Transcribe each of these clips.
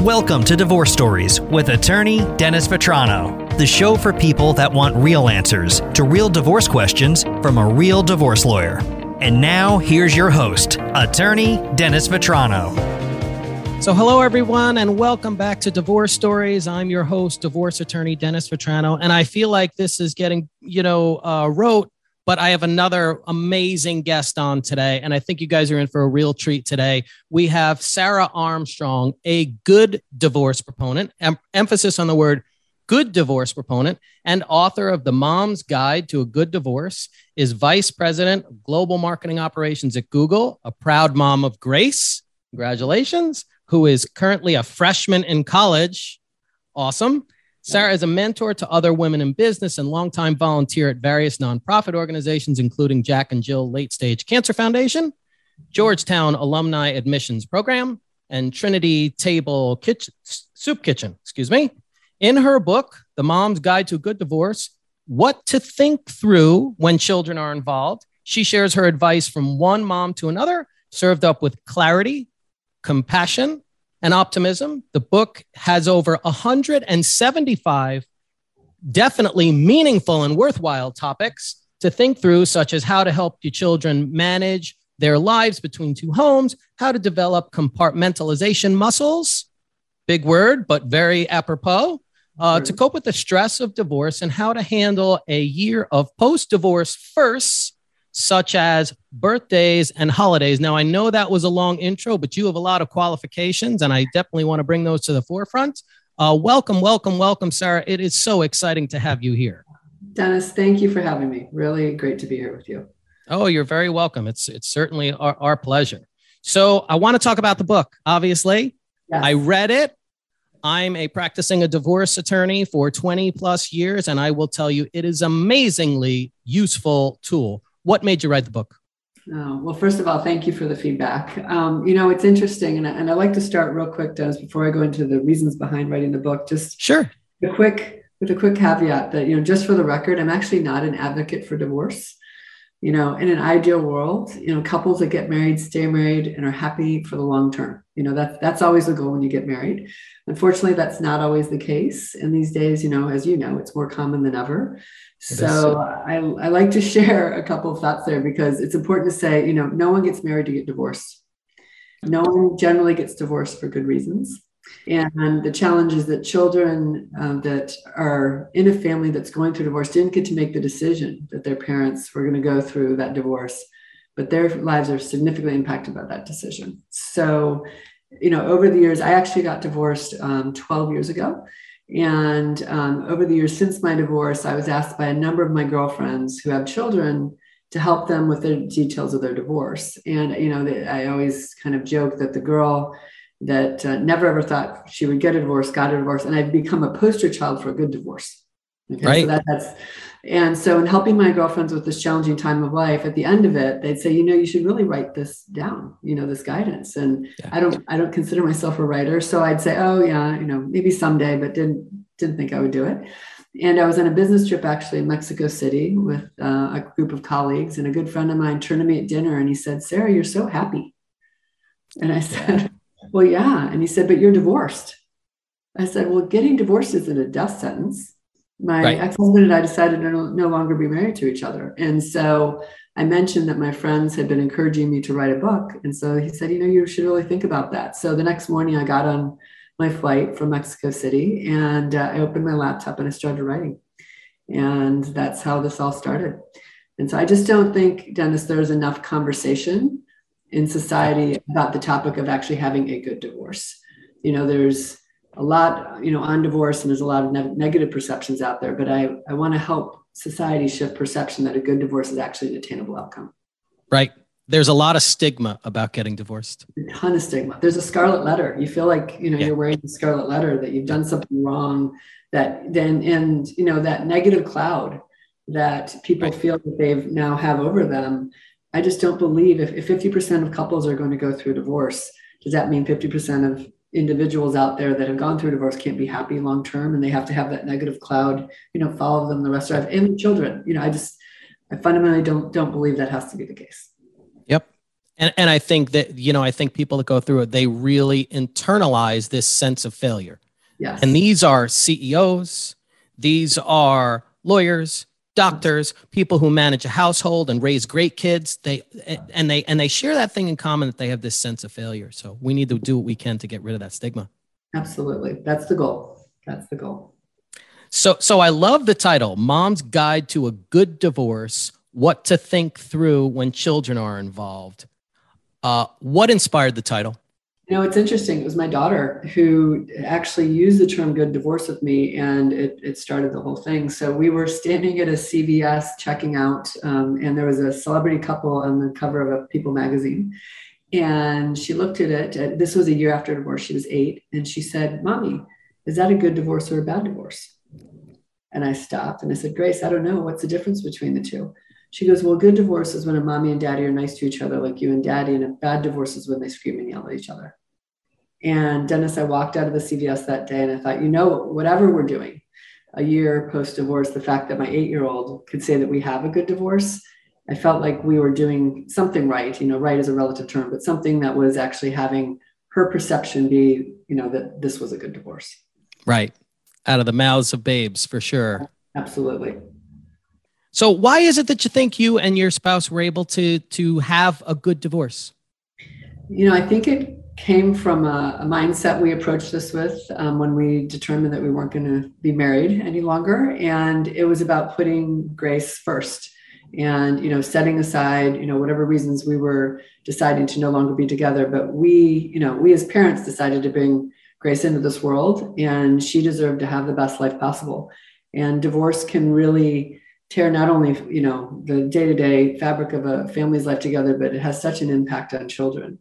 Welcome to Divorce Stories with attorney Dennis Vetrano, the show for people that want real answers to real divorce questions from a real divorce lawyer. And now, here's your host, attorney Dennis Vetrano. So, hello everyone, and welcome back to Divorce Stories. I'm your host, divorce attorney Dennis Vetrano, and I feel like this is getting, you know, uh, rote but I have another amazing guest on today, and I think you guys are in for a real treat today. We have Sarah Armstrong, a good divorce proponent, em- emphasis on the word good divorce proponent, and author of The Mom's Guide to a Good Divorce, is vice president of global marketing operations at Google, a proud mom of Grace. Congratulations, who is currently a freshman in college. Awesome Sarah is a mentor to other women in business and longtime volunteer at various nonprofit organizations, including Jack and Jill Late Stage Cancer Foundation, Georgetown Alumni Admissions Program, and Trinity Table Kitchen, Soup Kitchen. Excuse me. In her book, The Mom's Guide to a Good Divorce, What to Think Through When Children Are Involved, she shares her advice from one mom to another, served up with clarity, compassion, and optimism. The book has over 175 definitely meaningful and worthwhile topics to think through, such as how to help your children manage their lives between two homes, how to develop compartmentalization muscles, big word, but very apropos, uh, to cope with the stress of divorce and how to handle a year of post divorce firsts such as birthdays and holidays. Now, I know that was a long intro, but you have a lot of qualifications, and I definitely want to bring those to the forefront. Uh, welcome, welcome, welcome, Sarah. It is so exciting to have you here. Dennis, thank you for having me. Really great to be here with you. Oh, you're very welcome. It's it's certainly our, our pleasure. So I want to talk about the book. Obviously, yes. I read it. I'm a practicing a divorce attorney for 20 plus years, and I will tell you it is amazingly useful tool. What made you write the book? Oh, well, first of all, thank you for the feedback. Um, you know, it's interesting, and, and I like to start real quick, Dennis, before I go into the reasons behind writing the book. Just sure, a quick with a quick caveat that you know, just for the record, I'm actually not an advocate for divorce. You know, in an ideal world, you know, couples that get married stay married and are happy for the long term. You know, that's that's always the goal when you get married. Unfortunately, that's not always the case. And these days, you know, as you know, it's more common than ever. So I, I like to share a couple of thoughts there because it's important to say, you know, no one gets married to get divorced. No one generally gets divorced for good reasons. And the challenge is that children uh, that are in a family that's going through divorce didn't get to make the decision that their parents were going to go through that divorce, but their lives are significantly impacted by that decision. So, you know, over the years, I actually got divorced um, 12 years ago. And um, over the years since my divorce, I was asked by a number of my girlfriends who have children to help them with the details of their divorce. And, you know, I always kind of joke that the girl that uh, never ever thought she would get a divorce got a divorce. And I've become a poster child for a good divorce. Okay, right. So that, that's and so in helping my girlfriends with this challenging time of life, at the end of it, they'd say, you know, you should really write this down, you know, this guidance. And yeah. I don't I don't consider myself a writer. So I'd say, oh yeah, you know, maybe someday, but didn't didn't think I would do it. And I was on a business trip actually in Mexico City with uh, a group of colleagues, and a good friend of mine turned to me at dinner and he said, Sarah, you're so happy. And I said, Well, yeah. And he said, But you're divorced. I said, Well, getting divorced isn't a death sentence my right. ex-husband and I decided to no, no, longer be married to each other. And so I mentioned that my friends had been encouraging me to write a book. And so he said, you know, you should really think about that. So the next morning I got on my flight from Mexico City and uh, I opened my laptop and I started writing. And that's how this all started. And so I just don't think, Dennis, there's enough conversation in society about the topic of actually having a good divorce. You know, there's a lot, you know, on divorce, and there's a lot of ne- negative perceptions out there. But I, I want to help society shift perception that a good divorce is actually an attainable outcome. Right. There's a lot of stigma about getting divorced. A ton of stigma. There's a scarlet letter. You feel like you know yeah. you're wearing the scarlet letter that you've done something wrong. That then and you know that negative cloud that people right. feel that they've now have over them. I just don't believe if, if 50% of couples are going to go through a divorce, does that mean 50% of individuals out there that have gone through divorce can't be happy long term and they have to have that negative cloud you know follow them the rest of their life. And children you know i just i fundamentally don't don't believe that has to be the case. Yep. And, and I think that, you know, I think people that go through it, they really internalize this sense of failure. Yes. And these are CEOs, these are lawyers, doctors, people who manage a household and raise great kids. They and they and they share that thing in common that they have this sense of failure. So we need to do what we can to get rid of that stigma. Absolutely. That's the goal. That's the goal. So so I love the title, Mom's Guide to a Good Divorce: What to Think Through When Children Are Involved. Uh, what inspired the title? You know, it's interesting. It was my daughter who actually used the term good divorce with me, and it, it started the whole thing. So we were standing at a CVS checking out, um, and there was a celebrity couple on the cover of a People magazine. And she looked at it. This was a year after divorce. She was eight. And she said, Mommy, is that a good divorce or a bad divorce? And I stopped and I said, Grace, I don't know. What's the difference between the two? She goes, Well, good divorce is when a mommy and daddy are nice to each other, like you and daddy, and a bad divorce is when they scream and yell at each other. And Dennis, I walked out of the CVS that day and I thought, you know, whatever we're doing, a year post divorce, the fact that my eight year old could say that we have a good divorce, I felt like we were doing something right. You know, right is a relative term, but something that was actually having her perception be, you know, that this was a good divorce. Right. Out of the mouths of babes, for sure. Absolutely. So why is it that you think you and your spouse were able to to have a good divorce? You know, I think it came from a, a mindset we approached this with um, when we determined that we weren't going to be married any longer, and it was about putting grace first, and you know, setting aside you know whatever reasons we were deciding to no longer be together, but we you know we as parents decided to bring grace into this world, and she deserved to have the best life possible, and divorce can really tear not only you know the day-to-day fabric of a family's life together but it has such an impact on children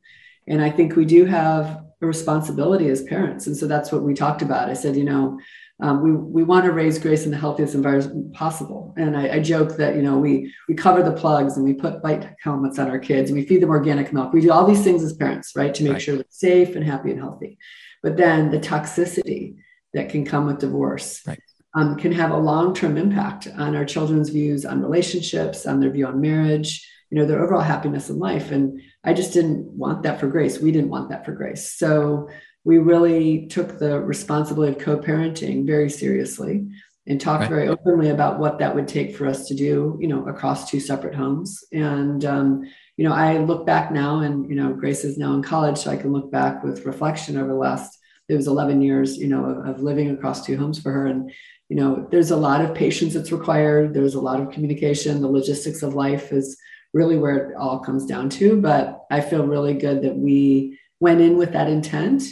and i think we do have a responsibility as parents. And so that's what we talked about. I said you know um, we, we want to raise grace in the healthiest environment possible. And I, I joke that you know we we cover the plugs and we put bite helmets on our kids and we feed them organic milk. We do all these things as parents right to make right. sure they're safe and happy and healthy. But then the toxicity that can come with divorce right. um, can have a long-term impact on our children's views on relationships, on their view on marriage, you know, their overall happiness in life. And I just didn't want that for Grace. We didn't want that for Grace. So we really took the responsibility of co-parenting very seriously and talked right. very openly about what that would take for us to do, you know, across two separate homes. And um, you know, I look back now, and you know, Grace is now in college, so I can look back with reflection over the last. It was 11 years, you know, of, of living across two homes for her, and you know there's a lot of patience that's required there's a lot of communication the logistics of life is really where it all comes down to but i feel really good that we went in with that intent.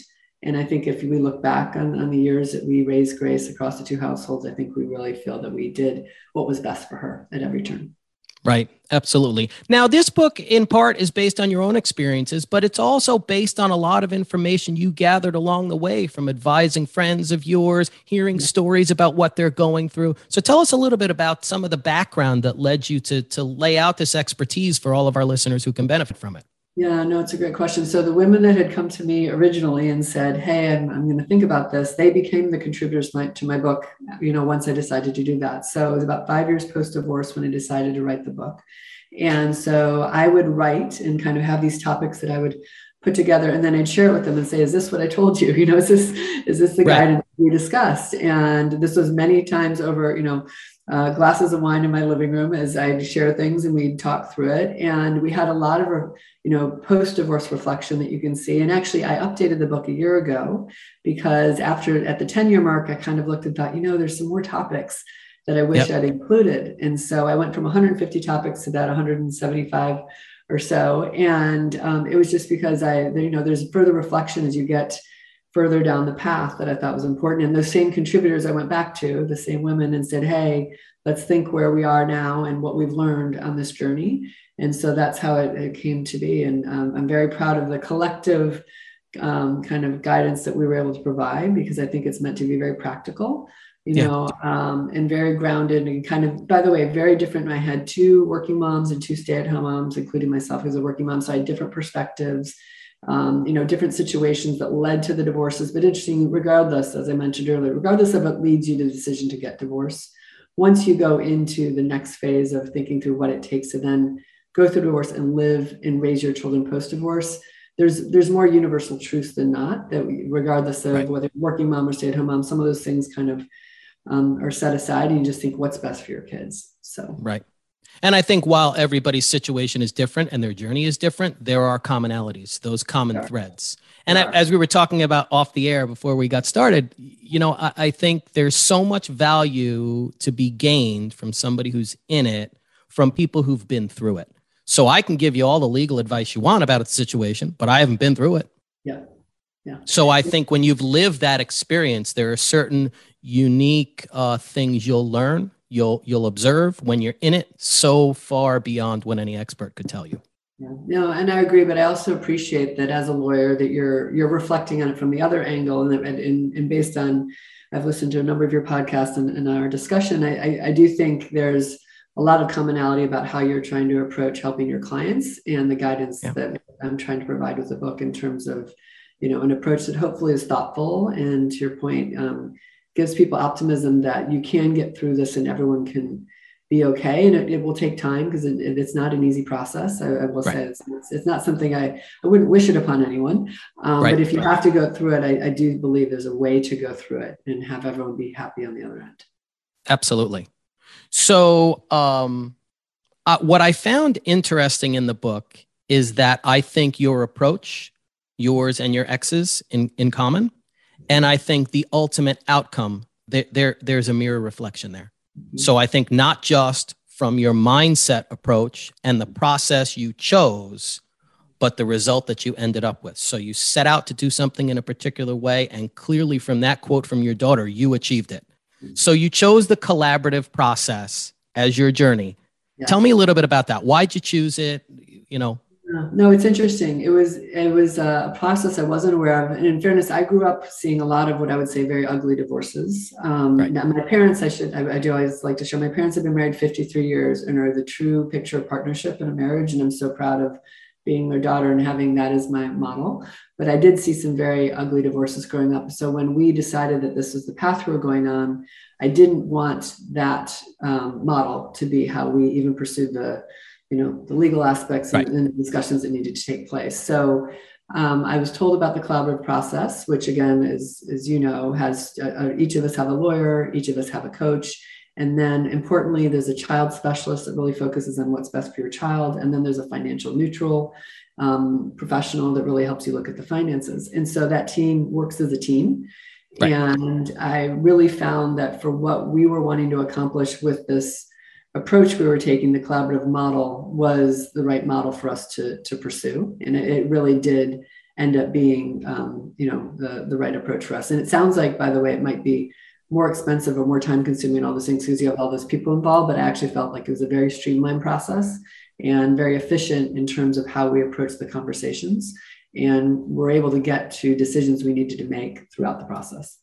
And i think if we look back on, on the years that we raised grace across the two households i think we really feel that we did what was best for her at every turn Right. Absolutely. Now, this book in part is based on your own experiences, but it's also based on a lot of information you gathered along the way from advising friends of yours, hearing stories about what they're going through. So tell us a little bit about some of the background that led you to, to lay out this expertise for all of our listeners who can benefit from it. Yeah, no, it's a great question. So the women that had come to me originally and said, "Hey, I'm, I'm going to think about this," they became the contributors my, to my book. You know, once I decided to do that. So it was about five years post divorce when I decided to write the book, and so I would write and kind of have these topics that I would put together, and then I'd share it with them and say, "Is this what I told you? You know, is this is this the right. guidance we discussed?" And this was many times over. You know uh, glasses of wine in my living room as I'd share things and we'd talk through it. And we had a lot of, you know, post divorce reflection that you can see. And actually, I updated the book a year ago because after at the 10 year mark, I kind of looked and thought, you know, there's some more topics that I wish yep. I'd included. And so I went from 150 topics to about 175 or so. And um, it was just because I, you know, there's further reflection as you get further down the path that I thought was important. And those same contributors I went back to, the same women, and said, hey, let's think where we are now and what we've learned on this journey. And so that's how it, it came to be. And um, I'm very proud of the collective um, kind of guidance that we were able to provide because I think it's meant to be very practical. You yeah. know, um, and very grounded and kind of, by the way, very different. I had two working moms and two stay at home moms, including myself as a working mom. So I had different perspectives um, you know, different situations that led to the divorces. But interesting, regardless, as I mentioned earlier, regardless of what leads you to the decision to get divorced, once you go into the next phase of thinking through what it takes to then go through divorce and live and raise your children post divorce there's there's more universal truth than not that we, regardless of right. whether working mom or stay at home mom some of those things kind of um, are set aside and you just think what's best for your kids so right and I think while everybody's situation is different and their journey is different, there are commonalities, those common threads. And yeah. as we were talking about off the air before we got started, you know, I, I, think there's so much value to be gained from somebody who's in it, from people who've been through it. So I can give you all the legal advice you want about a situation, but I haven't been through it. Yeah. Yeah. So I think when you've lived that experience, there are certain unique uh, things you'll learn you'll you'll observe when you're in it so far beyond what any expert could tell you yeah. No, and I agree, but I also appreciate that as a lawyer that you're you're reflecting on it from the other angle, and and, and based on I've listened to a number of your podcasts and, and our discussion, I, I, I do think there's a lot of commonality about how you're trying to approach helping your clients and the guidance yeah. that I'm trying to provide with the book in terms of you know an approach that hopefully is thoughtful and to your point um, gives people optimism that you can get through this and everyone can be okay. And it, it will take time because it, it's not an easy process. I, I will right. say it's, it's, not something I, I wouldn't wish it upon anyone. Um, right. but if you have to go through it I, I do believe there's a way to go through it and have everyone be happy on the other end. Absolutely. So um, uh, what i found interesting in the book is that i think your approach yours and your ex's in, in common and I think the ultimate outcome there, there there's a mirror reflection there. Mm-hmm. So I think not just from your mindset approach and the process you chose, but the result that you ended up with. So you set out to do something in a particular way, and clearly from that quote from your daughter, you achieved it. So you chose the collaborative process as your journey. Tell me a little bit about that. Why'd you choose it? You know, no, it's interesting. It was it was a process I wasn't aware of, and in fairness, I grew up seeing a lot of what I would say very ugly divorces. Um, right. Now, my parents, I should I, I, do always like to show. My parents have been married 53 years and are the true picture of partnership in a marriage, and I'm so proud of being their daughter and having that as my model. But I did see some very ugly divorces growing up. So when we decided that this was the path we were going on, I didn't want that um, model to be how we even pursued the you know the legal aspects right. and, and, discussions that needed to take place. So um, i was told about the collaborative process which again is as you know has uh, uh, each of us have a lawyer each of us have a coach. And then importantly there's a child specialist that really focuses on what's best for your child. And then there's a financial neutral um, professional that really helps you look at the finances. And so that team works as a team. Right. and i really found that for what we were wanting to accomplish with this approach we were taking, the collaborative model, was the right model for us to, to pursue. And it, it really did end up being, um, you know, the, the right approach for us. And it sounds like, by the way, it might be more expensive or more time consuming, all those things, because you have all those people involved. But I actually felt like it was a very streamlined process and very efficient in terms of how we approach the conversations. And we're able to get to decisions we needed to make throughout the process.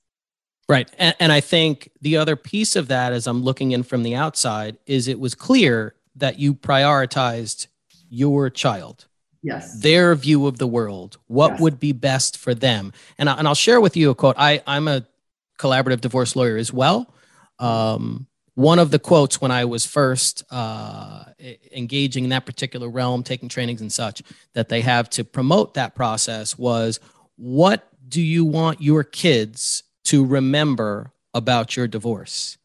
Right. And, and I think the other piece of that, as I'm looking in from the outside, is it was clear that you prioritized your child. Yes. Their view of the world, what yes. would be best for them. And, I, and I'll share with you a quote. I, I'm a collaborative divorce lawyer as well. Um, one of the quotes when I was first uh, engaging in that particular realm, taking trainings and such, that they have to promote that process was what do you want your kids to remember about your divorce.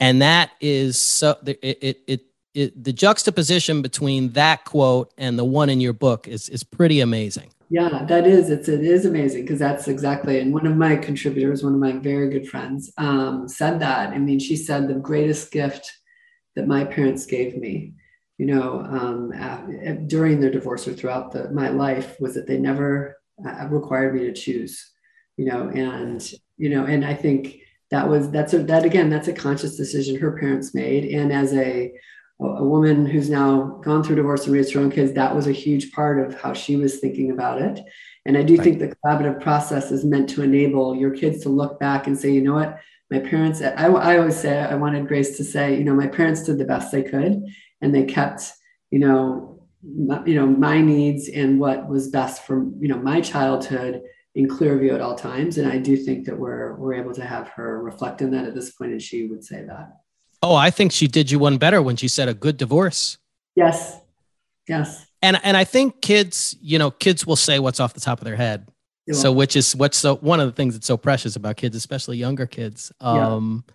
And that is so it, it, it, it, the juxtaposition between that quote and the one in your book is, is pretty amazing. Yeah, that is. It's it is amazing because that's exactly. And one of my contributors, one of my very good friends, um, said that. I mean, she said the greatest gift that my parents gave me, you know, um, uh, during their divorce or throughout the, my life, was that they never uh, required me to choose, you know, and you know and i think that was that's a that again that's a conscious decision her parents made. And as a a woman who's now gone through divorce and raised her own kids that was a huge part of how she was thinking about it. And i do right. think the collaborative process is meant to enable your kids to look back and say you know what? My parents I, I always say i wanted grace to say you know my parents did the best they could and they kept you know my, you know my needs and what was best for you know my childhood in clear view at all times. And I do think that we're we're able to have her reflect on that at this point, and she would say that. Oh, I think she did you one better when she said a good divorce. Yes. Yes. And and I think kids, you know, kids will say what's off the top of their head. So which is what's so one of the things that's so precious about kids, especially younger kids. Um yeah.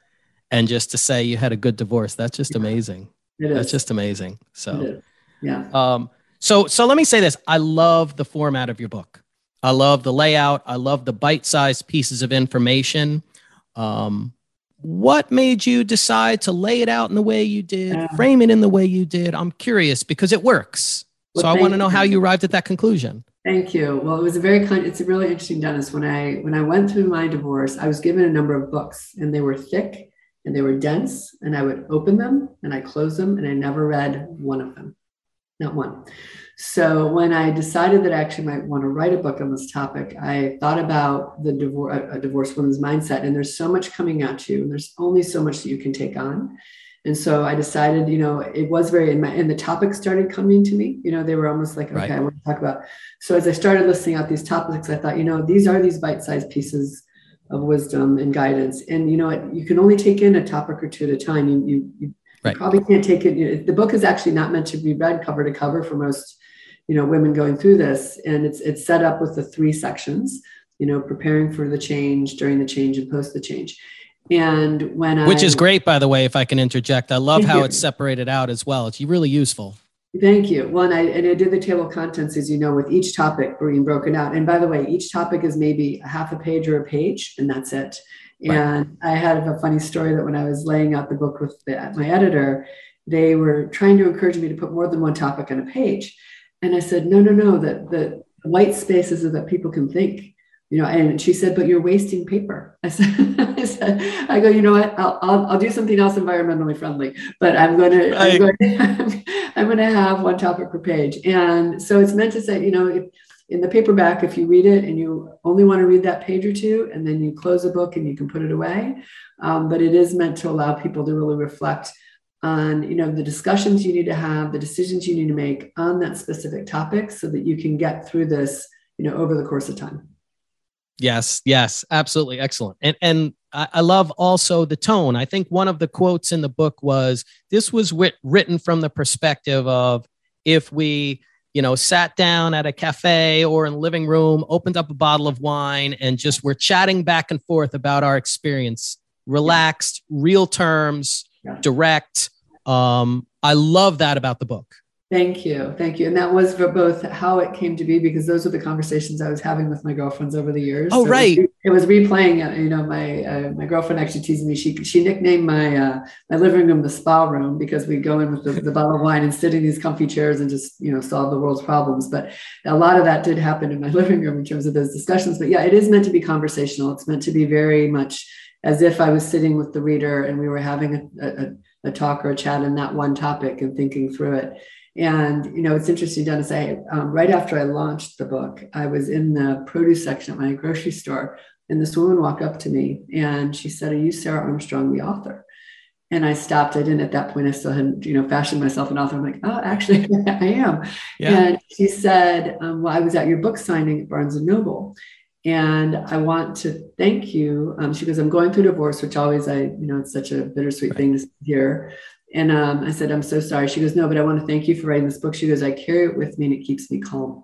and just to say you had a good divorce, that's just yeah. amazing. It that's just amazing. So yeah. Um so so let me say this. I love the format of your book. I love the layout. I love the bite-sized pieces of information. Um, what made you decide to lay it out in the way you did, uh, frame it in the way you did? I'm curious because it works. Well, so I want to know how you arrived at that conclusion. Thank you. Well, it was a very kind. It's a really interesting, Dennis. When I when I went through my divorce, I was given a number of books, and they were thick and they were dense. And I would open them and I close them, and I never read one of them, not one. So when I decided that I actually might want to write a book on this topic, I thought about the divorce, a divorced woman's mindset, and there's so much coming at you, and there's only so much that you can take on. And so I decided, you know, it was very, and, my, and the topics started coming to me. You know, they were almost like, okay, right. I want to talk about. So as I started listing out these topics, I thought, you know, these are these bite-sized pieces of wisdom and guidance, and you know, you can only take in a topic or two at a time. You you, you right. probably can't take it. The book is actually not meant to be read cover to cover for most you know women going through this and it's it's set up with the three sections you know preparing for the change during the change and post the change and when which I, is great by the way if i can interject i love how you. it's separated out as well it's really useful thank you well and I, and I did the table of contents as you know with each topic being broken out and by the way each topic is maybe a half a page or a page and that's it. And i had a funny story that when i was laying out the book with the, my editor they were trying to encourage me to put more than one topic on a page. And I said, no, no, no, that the white spaces are that people can think, you know, and she said, but you're wasting paper. I said, I, said, I go, you know what, I'll, I'll, I'll do something else environmentally friendly, but I'm going to, I'm going to, I'm going to have one topic per page. And so it's meant to say, you know, if, in the paperback, if you read it and you only want to read that page or two, and then you close a book and you can put it away. Um, but it is meant to allow people to really reflect on you know the discussions you need to have the decisions you need to make on that specific topic so that you can get through this you know over the course of time. Yes yes absolutely excellent. And and i love also the tone. I think one of the quotes in the book was this was writ- written from the perspective of if we you know sat down at a cafe or in the living room opened up a bottle of wine and just were chatting back and forth about our experience relaxed real terms direct. Um, I love that about the book. Thank you. Thank you. And that was for both how it came to be, because those were the conversations I was having with my girlfriends over the years. Oh, so right. It was, replaying, uh, you know, my, uh, my girlfriend actually teased me. She, she nicknamed my, uh, my living room the spa room because we go in with the, the bottle of wine and sit in these comfy chairs and just, you know, solve the world's problems. But a lot of that did happen in my living room in terms of those discussions. But yeah, it is meant to be conversational. It's meant to be very much as if I was sitting with the reader and we were having a, a a talk or a chat on that one topic and thinking through it. And you know, it's interesting, Dennis. I um, right after I launched the book, I was in the produce section at my grocery store, and this woman walked up to me and she said, "Are you Sarah Armstrong, the author?" And I stopped. I didn't at that point. I still hadn't, you know, fashioned myself an author. I'm like, oh, actually, I am. Yeah. And she said, um, well, I was at your book signing at Barnes and Noble, and I want to thank you. Um, she goes, I'm going through divorce, which always I, you know, it's such a bittersweet right. thing to hear. And um, I said, I'm so sorry. She goes, No, but I want to thank you for writing this book. She goes, I carry it with me and it keeps me calm.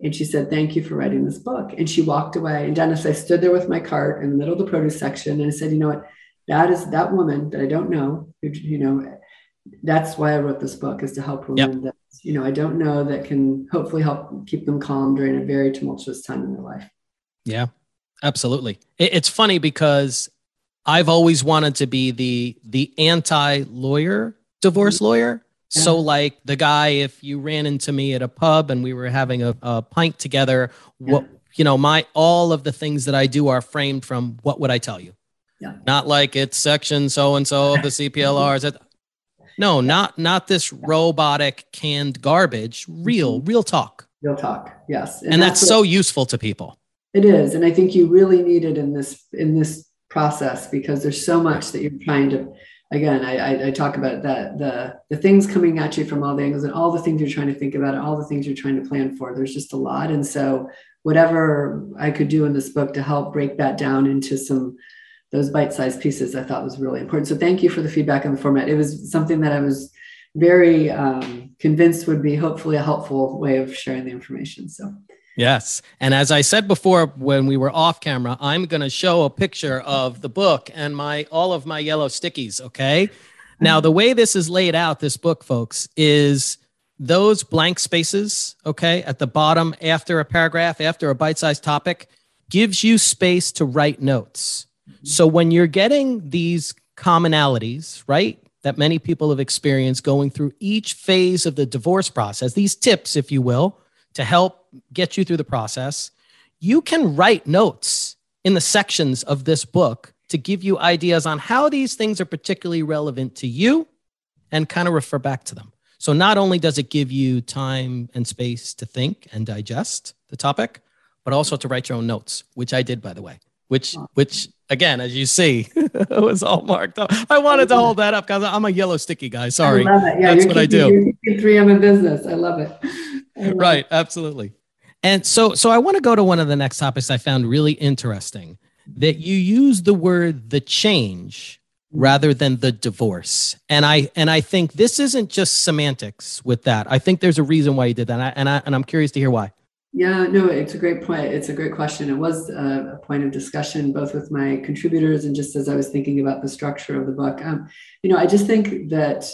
And she said, Thank you for writing this book. And she walked away. And Dennis, I stood there with my cart in the middle of the produce section. And I said, You know what? That is that woman that I don't know, who, you know, that's why I wrote this book is to help women yep. that you know I don't know that can hopefully help keep them calm during a very tumultuous time in their life. Yeah, absolutely. It's funny because I've always wanted to be the the anti lawyer divorce mm-hmm. lawyer. Yeah. So like the guy, if you ran into me at a pub and we were having a, a pint together, yeah. what you know, my all of the things that I do are framed from what would I tell you? Yeah. Not like it's section so and so of the CPLRs. No, not not this robotic canned garbage. Real, mm-hmm. real talk. Real talk. Yes. And, and that's, that's so useful to people. It is. And I think you really need it in this in this process because there's so much that you're trying to again I, I, I talk about that the the things coming at you from all the angles and all the things you're trying to think about and all the things you're trying to plan for there's just a lot and so whatever i could do in this book to help break that down into some those bite-sized pieces I thought was really important. So thank you for the feedback on the format. It was something that I was very um, convinced would be hopefully a helpful way of sharing the information. So. Yes. And as I said before when we were off camera, I'm going to show a picture of the book and my all of my yellow stickies, okay? Now, the way this is laid out this book, folks, is those blank spaces, okay, at the bottom after a paragraph, after a bite-sized topic gives you space to write notes. So when you're getting these commonalities, right? That many people have experienced going through each phase of the divorce process, these tips, if you will, to help get you through the process, you can write notes in the sections of this book to give you ideas on how these things are particularly relevant to you and kind of refer back to them. So, not only does it give you time and space to think and digest the topic, but also to write your own notes, which I did, by the way, which, which again, as you see, it was all marked up. I wanted to hold that up because I'm a yellow sticky guy. Sorry. Yeah, That's what I do. 3M in business. I love it right absolutely. And so so i want to go to one of the next topics i found really interesting that you use the word the change rather than the divorce. And i and i think this isn't just semantics with that. I think there's a reason why you did that and, I, and, I, and i'm curious to hear why. Yeah no it's a great point it's a great question. It was a, a, point of discussion both with my contributors and just as i was thinking about the structure of the book. Um, you know i just think that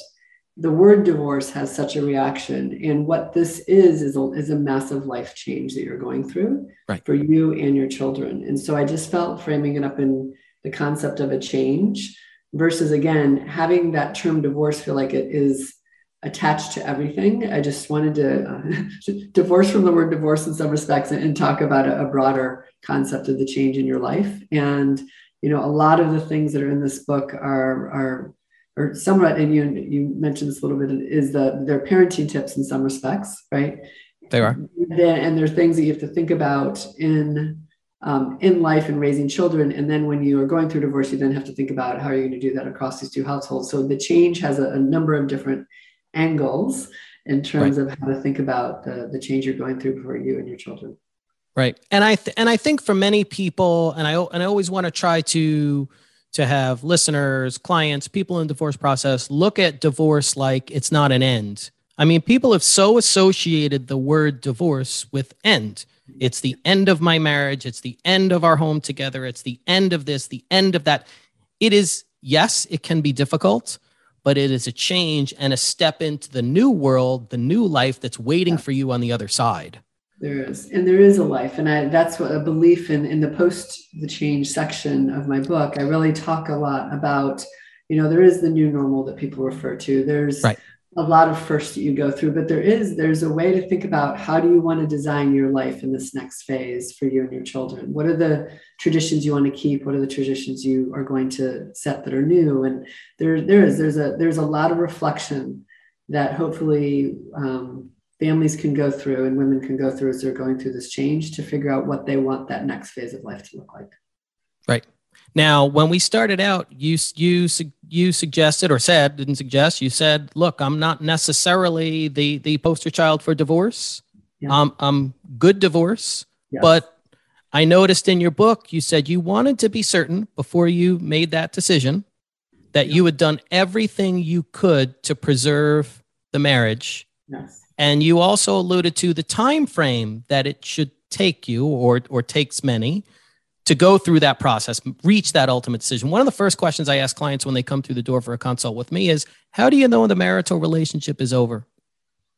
the word divorce has such a reaction and what this is is a, is a massive life change that you're going through right. for you and your children. And so i just felt framing it up in the concept of a change versus again having that term divorce feel like it is attached to everything. I just wanted to uh, divorce from the word divorce in some respects and, and talk about a, a broader concept of the change in your life. And you know a lot of the things that are in this book are are or somewhat, and you you mentioned this a little bit, is the their parenting tips in some respects, right? They are. And there are things that you have to think about in um, in life and raising children. And then when you are going through divorce, you then have to think about how are you going to do that across these two households. So the change has a, a number of different angles in terms right. of how to think about the, the change you're going through for you and your children. Right. And I th- and I think for many people, and I and I always want to try to to have listeners, clients, people in divorce process look at divorce like it's not an end. I mean, people have so associated the word divorce with end. It's the end of my marriage. It's the end of our home together. It's the end of this, the end of that. It is, yes, it can be difficult, but it is a change and a step into the new world, the new life that's waiting for you on the other side. There is, and there is a life, and I, that's what a belief in in the post the change section of my book. I really talk a lot about, you know, there is the new normal that people refer to. There's right. a lot of firsts that you go through, but there is there's a way to think about how do you want to design your life in this next phase for you and your children. What are the traditions you want to keep? What are the traditions you are going to set that are new? And there there is there's a there's a lot of reflection that hopefully. Um, families can go through and women can go through as they're going through this change to figure out what they want that next phase of life to look like. Right. Now, when we started out, you you you suggested or said didn't suggest. You said, "Look, I'm not necessarily the the poster child for divorce. Yeah. Um, I'm good divorce, yes. but I noticed in your book you said you wanted to be certain before you made that decision that yeah. you had done everything you could to preserve the marriage. Yes and you also alluded to the time frame that it should take you or or takes many to go through that process, reach that ultimate decision. One of the first questions I ask clients when they come through the door for a consult with me is, how do you know the marital relationship is over?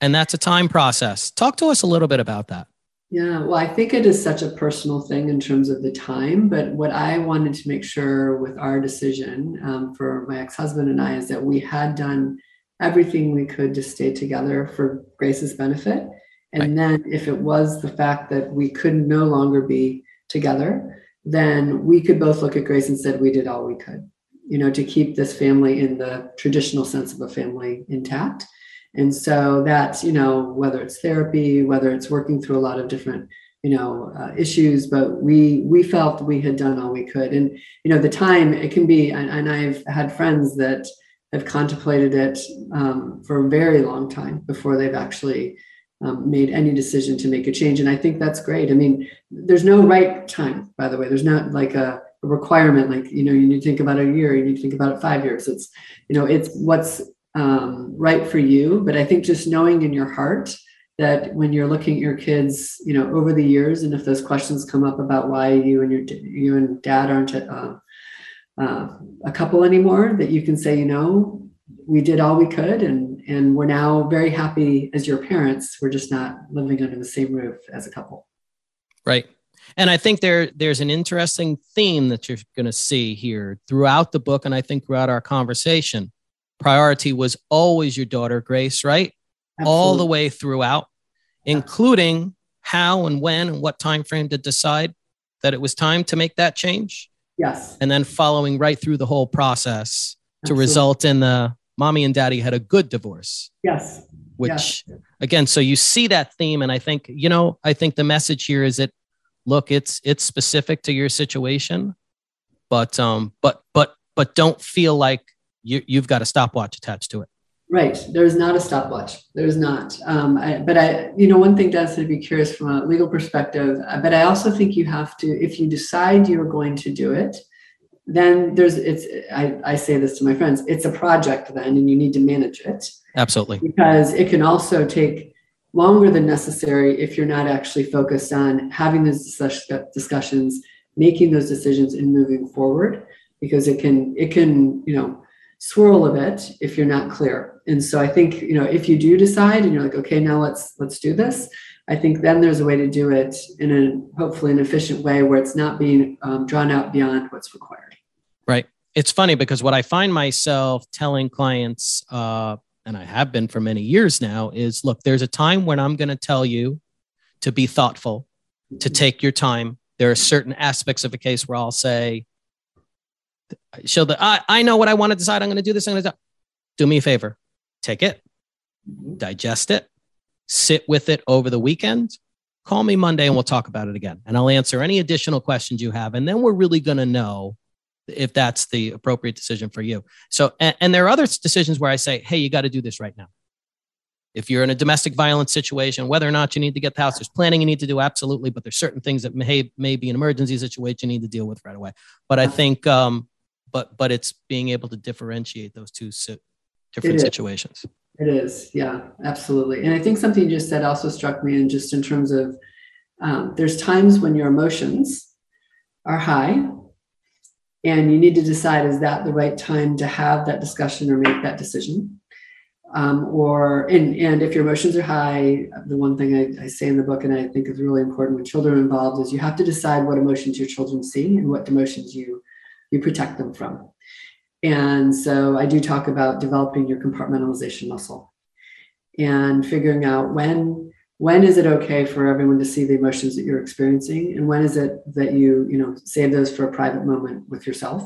And that's a time process. Talk to us a little bit about that. Yeah, well, I think it is such a personal thing in terms of the time. But what I wanted to make sure with our decision um, for my ex husband and I is that we had done everything we could to stay together for Grace's benefit. And right. then if it was the fact that we could no longer be together, then we could both look at Grace and said we did all we could, you know, to keep this family in the traditional sense of a family intact. And so that's, you know, whether it's therapy, whether it's working through a lot of different you know uh, issues but we we felt we had done all we could and you know the time it can be and, and i've had friends that have contemplated it um, for a very long time before they've actually um, made any decision to make a change. And I think that's great. I mean, there's no right time, by the way. There's not like a, a requirement, like, you know, you need to think about a year, you need to think about it five years. It's, you know, it's what's um, right for you. But I think just knowing in your heart that when you're looking at your kids, you know, over the years, and if those questions come up about why you and your you and dad aren't uh, uh, a couple anymore, that you can say, you know, we did all we could, and and we're now very happy as your parents. We're just not living under the same roof as a couple. Right. And I think there there's an interesting theme that you're going to see here throughout the book, and I think throughout our conversation. Priority was always your daughter Grace, right? Absolutely. All the way throughout, including how and when and what time frame to decide that it was time to make that change. Yes. And then following right through the whole process Absolutely. to result in the mommy and daddy had a good divorce. Yes. Which yes. again, so you see that theme, and I think you know, I think the message here is that look, it's it's specific to your situation, but um, but but but don't feel like you you've got a stopwatch attached to it. Right. There's not a stopwatch. There's not. Um, I, but I, you know, one thing does to be curious from a legal perspective. Uh, but I also think you have to, if you decide you're going to do it, then there's it's I, I say this to my friends it's a project then and you need to manage it absolutely because it can also take longer than necessary if you're not actually focused on having those discussions making those decisions and moving forward because it can it can you know swirl a bit if you're not clear and so i think you know if you do decide and you're like okay now let's let's do this I think then there's a way to do it in a hopefully an efficient way where it's not being um, drawn out beyond what's required. Right. It's funny because what I find myself telling clients, uh, and I have been for many years now, is look, there's a time when I'm going to tell you to be thoughtful, to mm-hmm. take your time. There are certain aspects of a case where I'll say, show that I, I know what I want to decide. I'm going to do this. I'm going to do me a favor, take it, mm-hmm. digest it, sit with it over the weekend, call me Monday and we'll talk about it again. And I'll answer any additional questions you have. And then we're really going to know if that's the appropriate decision for you. So, and, and there are other decisions where I say, hey, you got to do this right now. If you're in a domestic violence situation, whether or not you need to get the house, there's planning you need to do, absolutely. But there's certain things that may, may be an emergency situation you need to deal with right away. But I think, um, but but it's being able to differentiate those two si- different situations. It is, yeah, absolutely. And I think something you just said also struck me, and just in terms of um, there's times when your emotions are high, and you need to decide is that the right time to have that discussion or make that decision. Um, or and and if your emotions are high, the one thing I, I say in the book, and I think is really important when children are involved, is you have to decide what emotions your children see and what emotions you you protect them from. And so I do talk about developing your compartmentalization muscle and figuring out when when is it okay for everyone to see the emotions that you're experiencing and when is it that you you know save those for a private moment with yourself.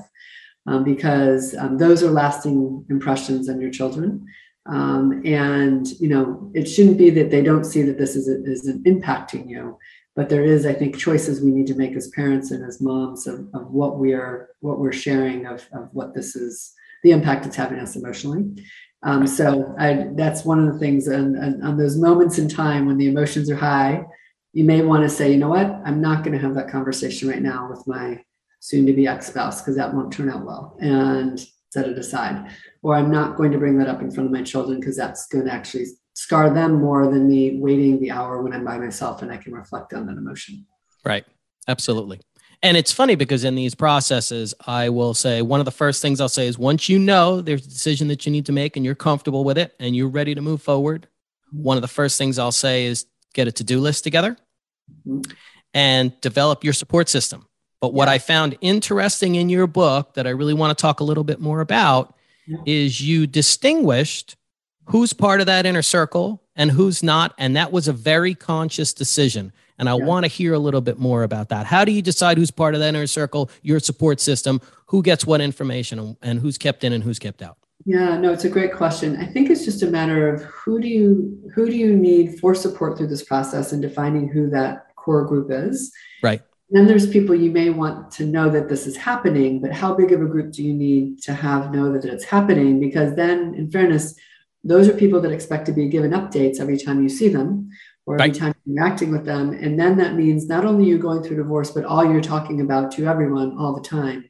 Um, because um, those are lasting impressions on your children. Um, and you know it shouldn't be that they don't see that this is, is impacting you but there is i think choices we need to make as parents and as moms of, of what we are what we're sharing of, of what this is the impact it's having us emotionally. Um, so I, that's one of the things and, on those moments in time when the emotions are high you may want to say you know what? I'm not going to have that conversation right now with my soon to be ex-spouse because that won't turn out well and set it aside. Or i'm not going to bring that up in front of my children because that's going to actually scar them more than me waiting the hour when I'm by myself and I can reflect on that emotion. Right. Absolutely. And it's funny because in these processes, I will say one of the first things I'll say is once you know there's a decision that you need to make and you're comfortable with it and you're ready to move forward, one of the first things I'll say is get a to do list together mm-hmm. and develop your support system. But what yeah. I found interesting in your book that I really want to talk a little bit more about yeah. is you distinguished who's part of that inner circle and who's not. And that was a very conscious decision. And I yeah. want to hear a little bit more about that. How do you decide who's part of that inner circle, your support system, who gets what information, and who's kept in and who's kept out? Yeah, no, it's a great question. I think it's just a matter of who do you who do you need for support through this process and defining who that core group is. Right. then there's people you may want to know that this is happening, but how big of a group do you need to have know that it's happening? Because then, in fairness, those are people that expect to be given updates every time you see them or every right. time you're interacting with them. And then that means not only you going through divorce, but all you're talking about to everyone all the time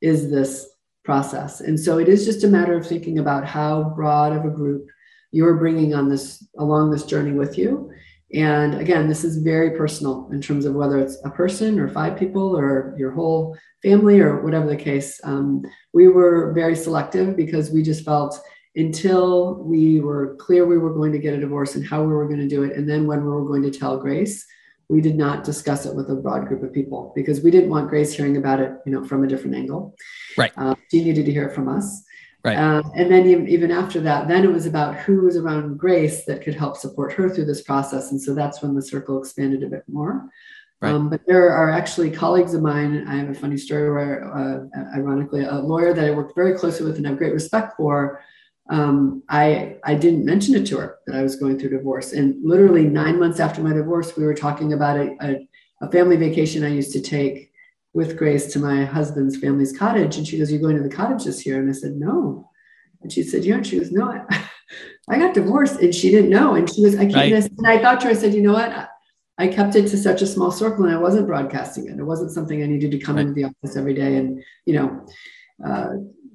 is this process. And so it is just a matter of thinking about how broad of a group you're bringing on this along this journey with you. And again, this is very personal in terms of whether it's a person or five people or your whole family or whatever the case. Um, we were very selective because we just felt until we were clear we were going to get a divorce and how we were going to do it, and then when we were going to tell Grace, we did not discuss it with a broad group of people because we didn't want Grace hearing about it, you know, from a different angle. Right. Uh, she needed to hear it from us. Right. Uh, and then even, after that, then it was about who was around Grace that could help support her through this process. And so that's when the circle expanded a bit more. Right. Um, but there are actually colleagues of mine. I have a funny story where, uh, ironically, a lawyer that I worked very closely with and have great respect for um, I I didn't mention it to her that I was going through divorce. And literally nine months after my divorce, we were talking about a, a, a, family vacation I used to take with Grace to my husband's family's cottage. And she goes, "You're going to the cottage this year?" And I said, "No." And she said, "Yeah." And she goes, "No, I, I got divorced," and she didn't know. And she was, "I can't." Right. And I thought to her, I said, "You know what?" I kept it to such a small circle, and I wasn't broadcasting it. It wasn't something I needed to come right. into the office every day and you know. Uh,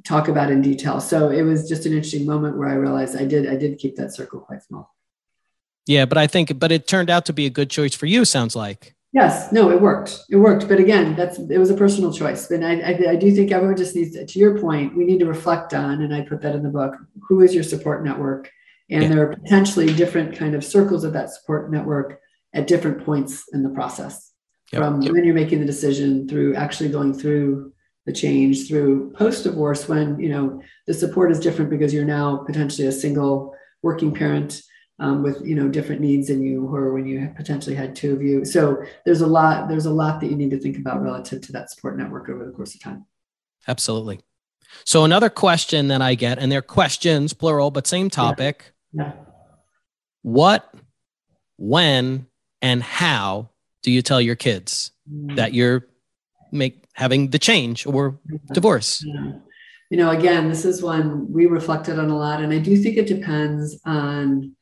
talk about in detail. So it was just an interesting moment where I realized I did I did keep that circle quite small. Yeah, but I think but it turned out to be a good choice for you. Sounds like. Yes, no, it worked. It worked, but again, that's it was a personal choice. And I, I, I do think everyone just needs to, to your point. We need to reflect on, and I put that in the book. Who is your support network? And yeah. there are potentially different kind of circles of that support network at different points in the process. Yep. From yep. when you're making the decision through actually going through the change through post divorce when you know the support is different because you're now potentially a single working parent um, with you know different needs than you were when you potentially had two of you so there's a lot there's a lot that you need to think about relative to that support network over the course of time absolutely so another question that i get and they're questions plural but same topic yeah. yeah. what when and how do you tell your kids mm. that you're make having the change or divorce? You know, again, this is one we reflected on a lot, and I do think it depends on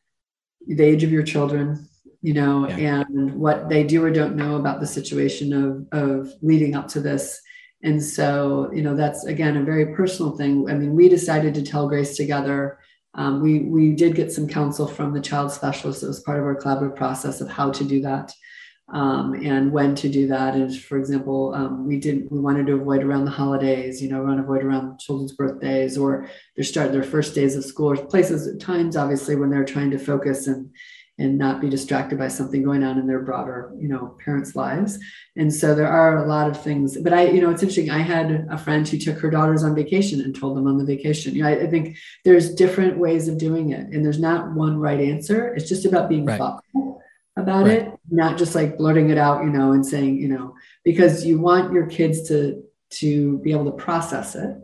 the age of your children, you know, yeah. and what they do or don't know about the situation of of leading up to this. And so, you know, that's again a very personal thing. I mean, we decided to tell Grace together. Um, we we did get some counsel from the child specialist. It was part of our collaborative process of how to do that um, and when to do that. And for example, um, we didn't we wanted to avoid around the holidays, you know, want to avoid around children's birthdays or their start their first days of school or places times, obviously, when they're trying to focus and and not be distracted by something going on in their broader, you know, parents' lives. And so there are a lot of things. But I, you know, it's interesting. I had a friend who took her daughters on vacation and told them on the vacation. You know, I, I think there's different ways of doing it, and there's not one right answer. It's just about being right. thoughtful about right. it, not just like blurting it out, you know, and saying, you know, because you want your kids to to be able to process it.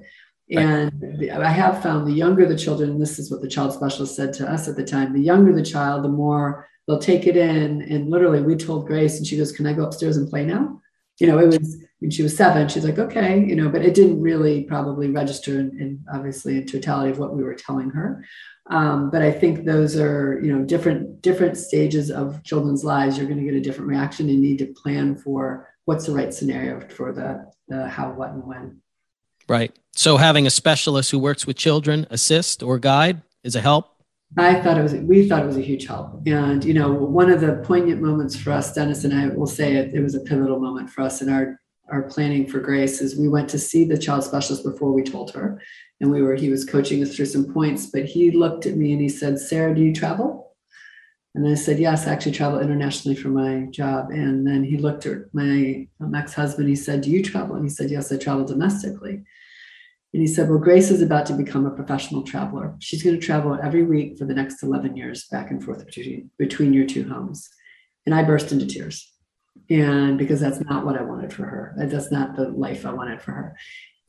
And. I have found the younger the children, this is what the child specialist said to us at the time, the younger the child, the more they'll take it in. And literally, we told Grace, and she goes, Can I go upstairs and play now? You know, it was when she was seven, she's like, Okay, you know, but it didn't really probably register in obviously in totality of what we were telling her. Um, but I think those are, you know, different different stages of children's lives. You're going to get a different reaction and need to plan for what's the right scenario for the the how, what, and when. Right. So having a specialist who works with children assist or guide is a help. I thought it was. We thought it was a huge help, and you know, one of the poignant moments for us, Dennis and I will say it. It was a pivotal moment for us in our our planning for Grace. Is we went to see the child specialist before we told her, and we were he was coaching us through some points but he looked at me and he said sarah do you travel? And i said yes i actually travel internationally for my job. And then he looked at my ex-husband he said do you travel? And he said yes i travel domestically. And he said well grace is about to become a professional traveler. She's going to travel every week for the next 11 years back and forth between, between your two homes. And i burst into tears. And because that's not what i wanted for her. That's not the life i wanted for her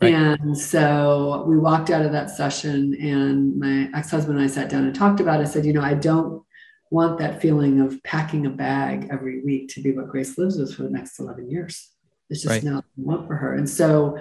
Right. And so we walked out of that session, and my ex husband and I sat down and talked about it. I said, You know, I don't want that feeling of packing a bag every week to be what Grace lives with for the next 11 years. It's just right. not what I want for her. And so,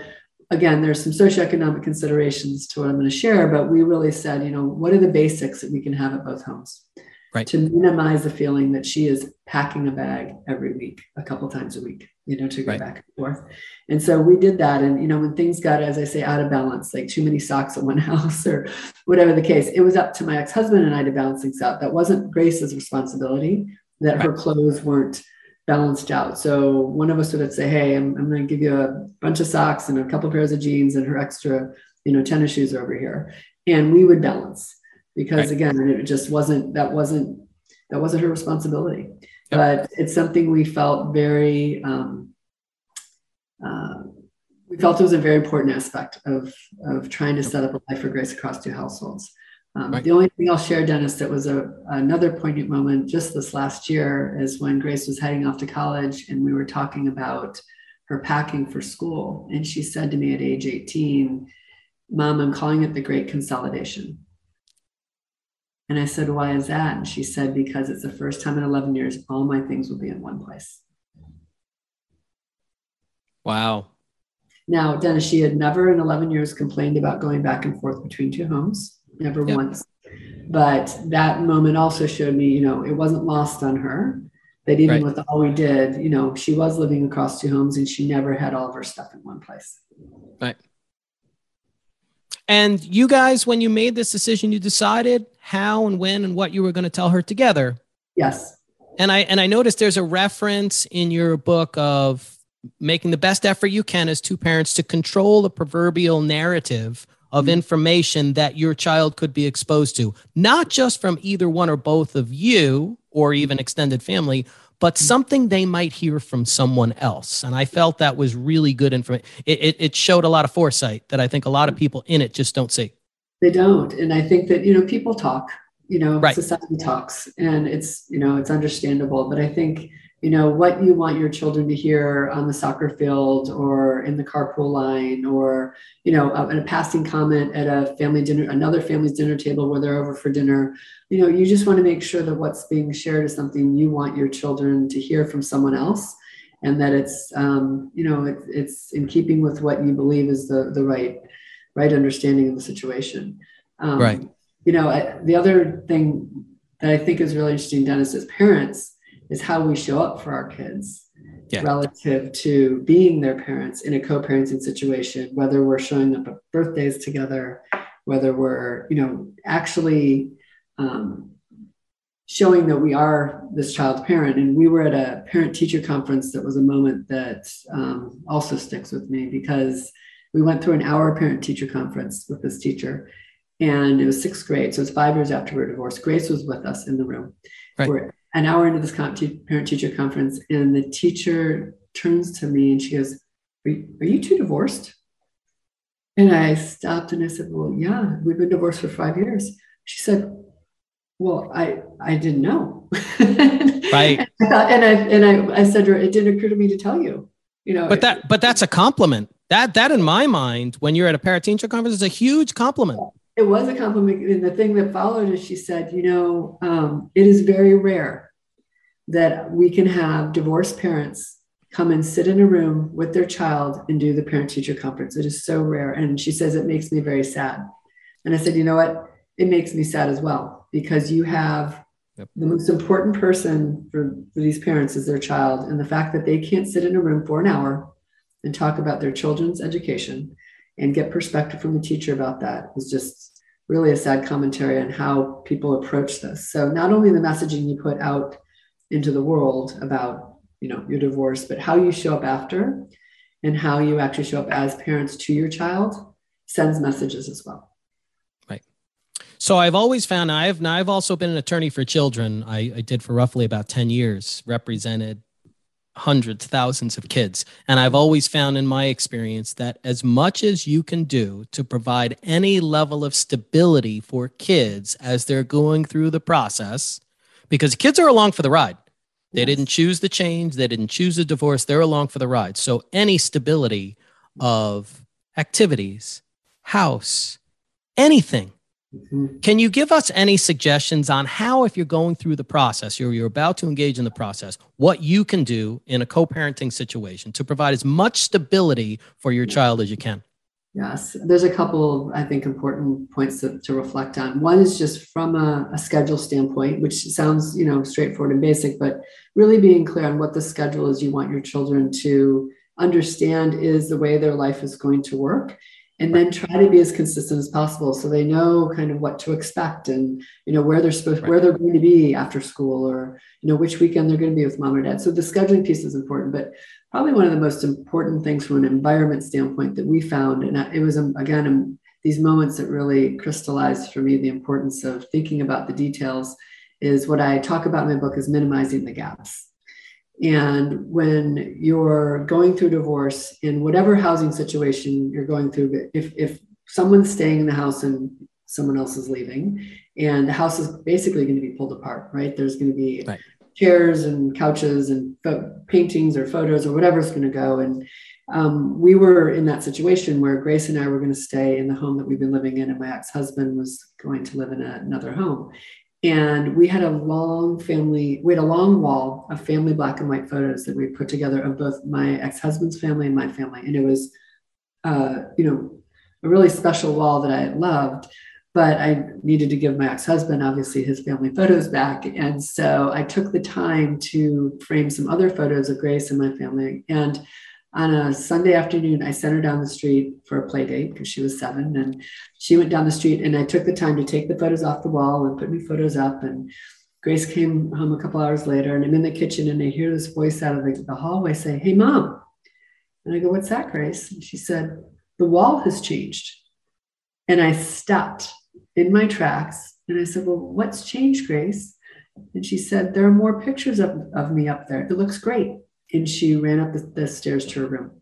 again, there's some socioeconomic considerations to what I'm going to share, but we really said, you know, what are the basics that we can have at both homes? Right. to minimize the feeling that she is packing a bag every week, a couple times a week, you know, to go right. back and forth. And so we did that. And, you know, when things got, as I say, out of balance, like too many socks in one house or whatever the case, it was up to my ex husband and I to balance things out. That wasn't Grace's responsibility, that right. her clothes weren't balanced out. So one of us would say, Hey, I'm, I'm going to give you a bunch of socks and a couple pairs of jeans and her extra, you know, tennis shoes over here. And we would balance because right. again, it just wasn't, that wasn't, that wasn't her responsibility. Yep. But it's something we felt very, um, uh, we felt it was a very important aspect of, of trying to set up a life for grace across two households. Um, right. The only thing I'll share, Dennis, that was a, another poignant moment just this last year is when Grace was heading off to college and we were talking about her packing for school. And she said to me at age 18, Mom, I'm calling it the Great Consolidation. And I said, Why is that? And she said, Because it's the first time in 11 years all my things will be in one place. Wow. Now, Dennis, she had never in 11 years complained about going back and forth between two homes never yep. once. But that moment also showed me, you know, it wasn't lost on her that even right. with all we did, you know, she was living across two homes and she never had all of her stuff in one place. Right. And you guys, when you made this decision, you decided how and when and what you were going to tell her together. Yes. And I and I noticed there's a reference in your book of making the best effort you can as two parents to control the proverbial narrative of hmm. information that your child could be exposed to, not just from either one or both of you or even extended family, but something they might hear from someone else. And I felt that was really good information. It, it, it, showed a lot of foresight that I think a lot of people in it just don't see. They don't. And I think that, you know, people talk, you know, right. society talks and it's, you know, it's understandable. But I think you know what you want your children to hear on the soccer field or in the carpool line or you know a, a passing comment at a family dinner another family's dinner table where they're over for dinner. You know you just want to make sure that what's being shared is something you want your children to hear from someone else and that it's um, you know it, it's in keeping with what you believe is the the right right understanding of the situation. Um, right. you know I, the other thing that i think is really interesting dennis as parents is how we show up for our kids yeah. relative to being their parents in a co-parenting situation whether we're showing up at birthdays together whether we're you know actually um, showing that we are this child's parent and we were at a parent teacher conference that was a moment that um, also sticks with me because we went through an hour parent teacher conference with this teacher and it was sixth grade so it's five years after we were divorced grace was with us in the room right. we're an hour into this parent teacher conference, and the teacher turns to me and she goes, are you, are you two divorced? And I stopped and I said, Well, yeah, we've been divorced for five years. She said, Well, I I didn't know. Right. and I and I, I said her, it didn't occur to me to tell you. You know, but that but that's a compliment. That that in my mind, when you're at a parent teacher conference, is a huge compliment it was a compliment. And the thing that followed is she said, you know, um, it is very rare that we can have divorced parents come and sit in a room with their child and do the parent teacher conference. It is so rare. And she says, it makes me very sad. And I said, you know what? It makes me sad as well because you have yep. the most important person for, for these parents is their child. And the fact that they can't sit in a room for an hour and talk about their children's education and get perspective from the teacher about that is just really a sad commentary on how people approach this. So not only the messaging you put out into the world about, you know, your divorce, but how you show up after and how you actually show up as parents to your child sends messages as well. Right. So I've always found I've I've also been an attorney for children. I, I did for roughly about 10 years, represented hundreds, thousands of kids. And I've always found in my experience that as much as you can do to provide any level of stability for kids as they're going through the process, because kids are along for the ride. They yes. didn't choose the change, they didn't choose a divorce, they're along for the ride. So any stability of activities, house, anything Mm-hmm. Can you give us any suggestions on how, if you're going through the process, you're, you're about to engage in the process, what you can do in a co parenting situation to provide as much stability for your child as you can? Yes, there's a couple, I think, important points to, to reflect on. One is just from a, a, schedule standpoint, which sounds, you know, straightforward and basic, but really being clear on what the schedule is you want your children to understand is the way their life is going to work and then try to be as consistent as possible so they know kind of what to expect and you know where they're supposed right. where they're going to be after school or you know which weekend they're going to be with mom or dad. So the scheduling piece is important but probably one of the most important things from an environment standpoint that we found and it was um, again um, these moments that really crystallized for me the importance of thinking about the details is what i talk about in my book is minimizing the gaps and when you're going through divorce in whatever housing situation you're going through, if, if someone's staying in the house and someone else is leaving, and the house is basically going to be pulled apart, right? There's going to be right. chairs and couches and fo- paintings or photos or whatever's going to go. And um, we were in that situation where Grace and I were going to stay in the home that we've been living in, and my ex husband was going to live in a, another home. And we had a long family, we had a long wall of family black and white photos that we put together of both my ex-husband's family and my family. And it was, uh, you know, a really special wall that I loved, but I needed to give my ex-husband obviously his family photos back. And so I took the time to frame some other photos of Grace and my family. And on a Sunday afternoon, I sent her down the street for a play date because she was seven. And she went down the street, and I took the time to take the photos off the wall and put new photos up. And Grace came home a couple hours later, and I'm in the kitchen, and I hear this voice out of the, the hallway say, Hey, mom. And I go, What's that, Grace? And she said, The wall has changed. And I stopped in my tracks and I said, Well, what's changed, Grace? And she said, There are more pictures of, of me up there. It looks great and she ran up the, the stairs to her room.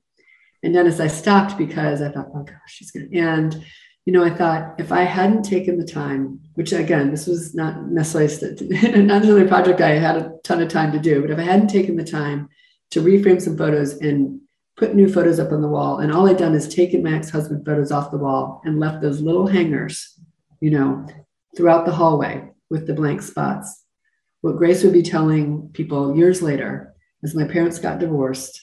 And Dennis, I stopped because I thought, oh gosh, she's going to. And, you know, I thought if I hadn't taken the time, which again, this was not necessarily, not necessarily a project I had a ton of time to do, but if I hadn't taken the time to reframe some photos and put new photos up on the wall, and all I'd done is taken my ex husband photos off the wall and left those little hangers, you know, throughout the hallway with the blank spots. What Grace would be telling people years later as my parents got divorced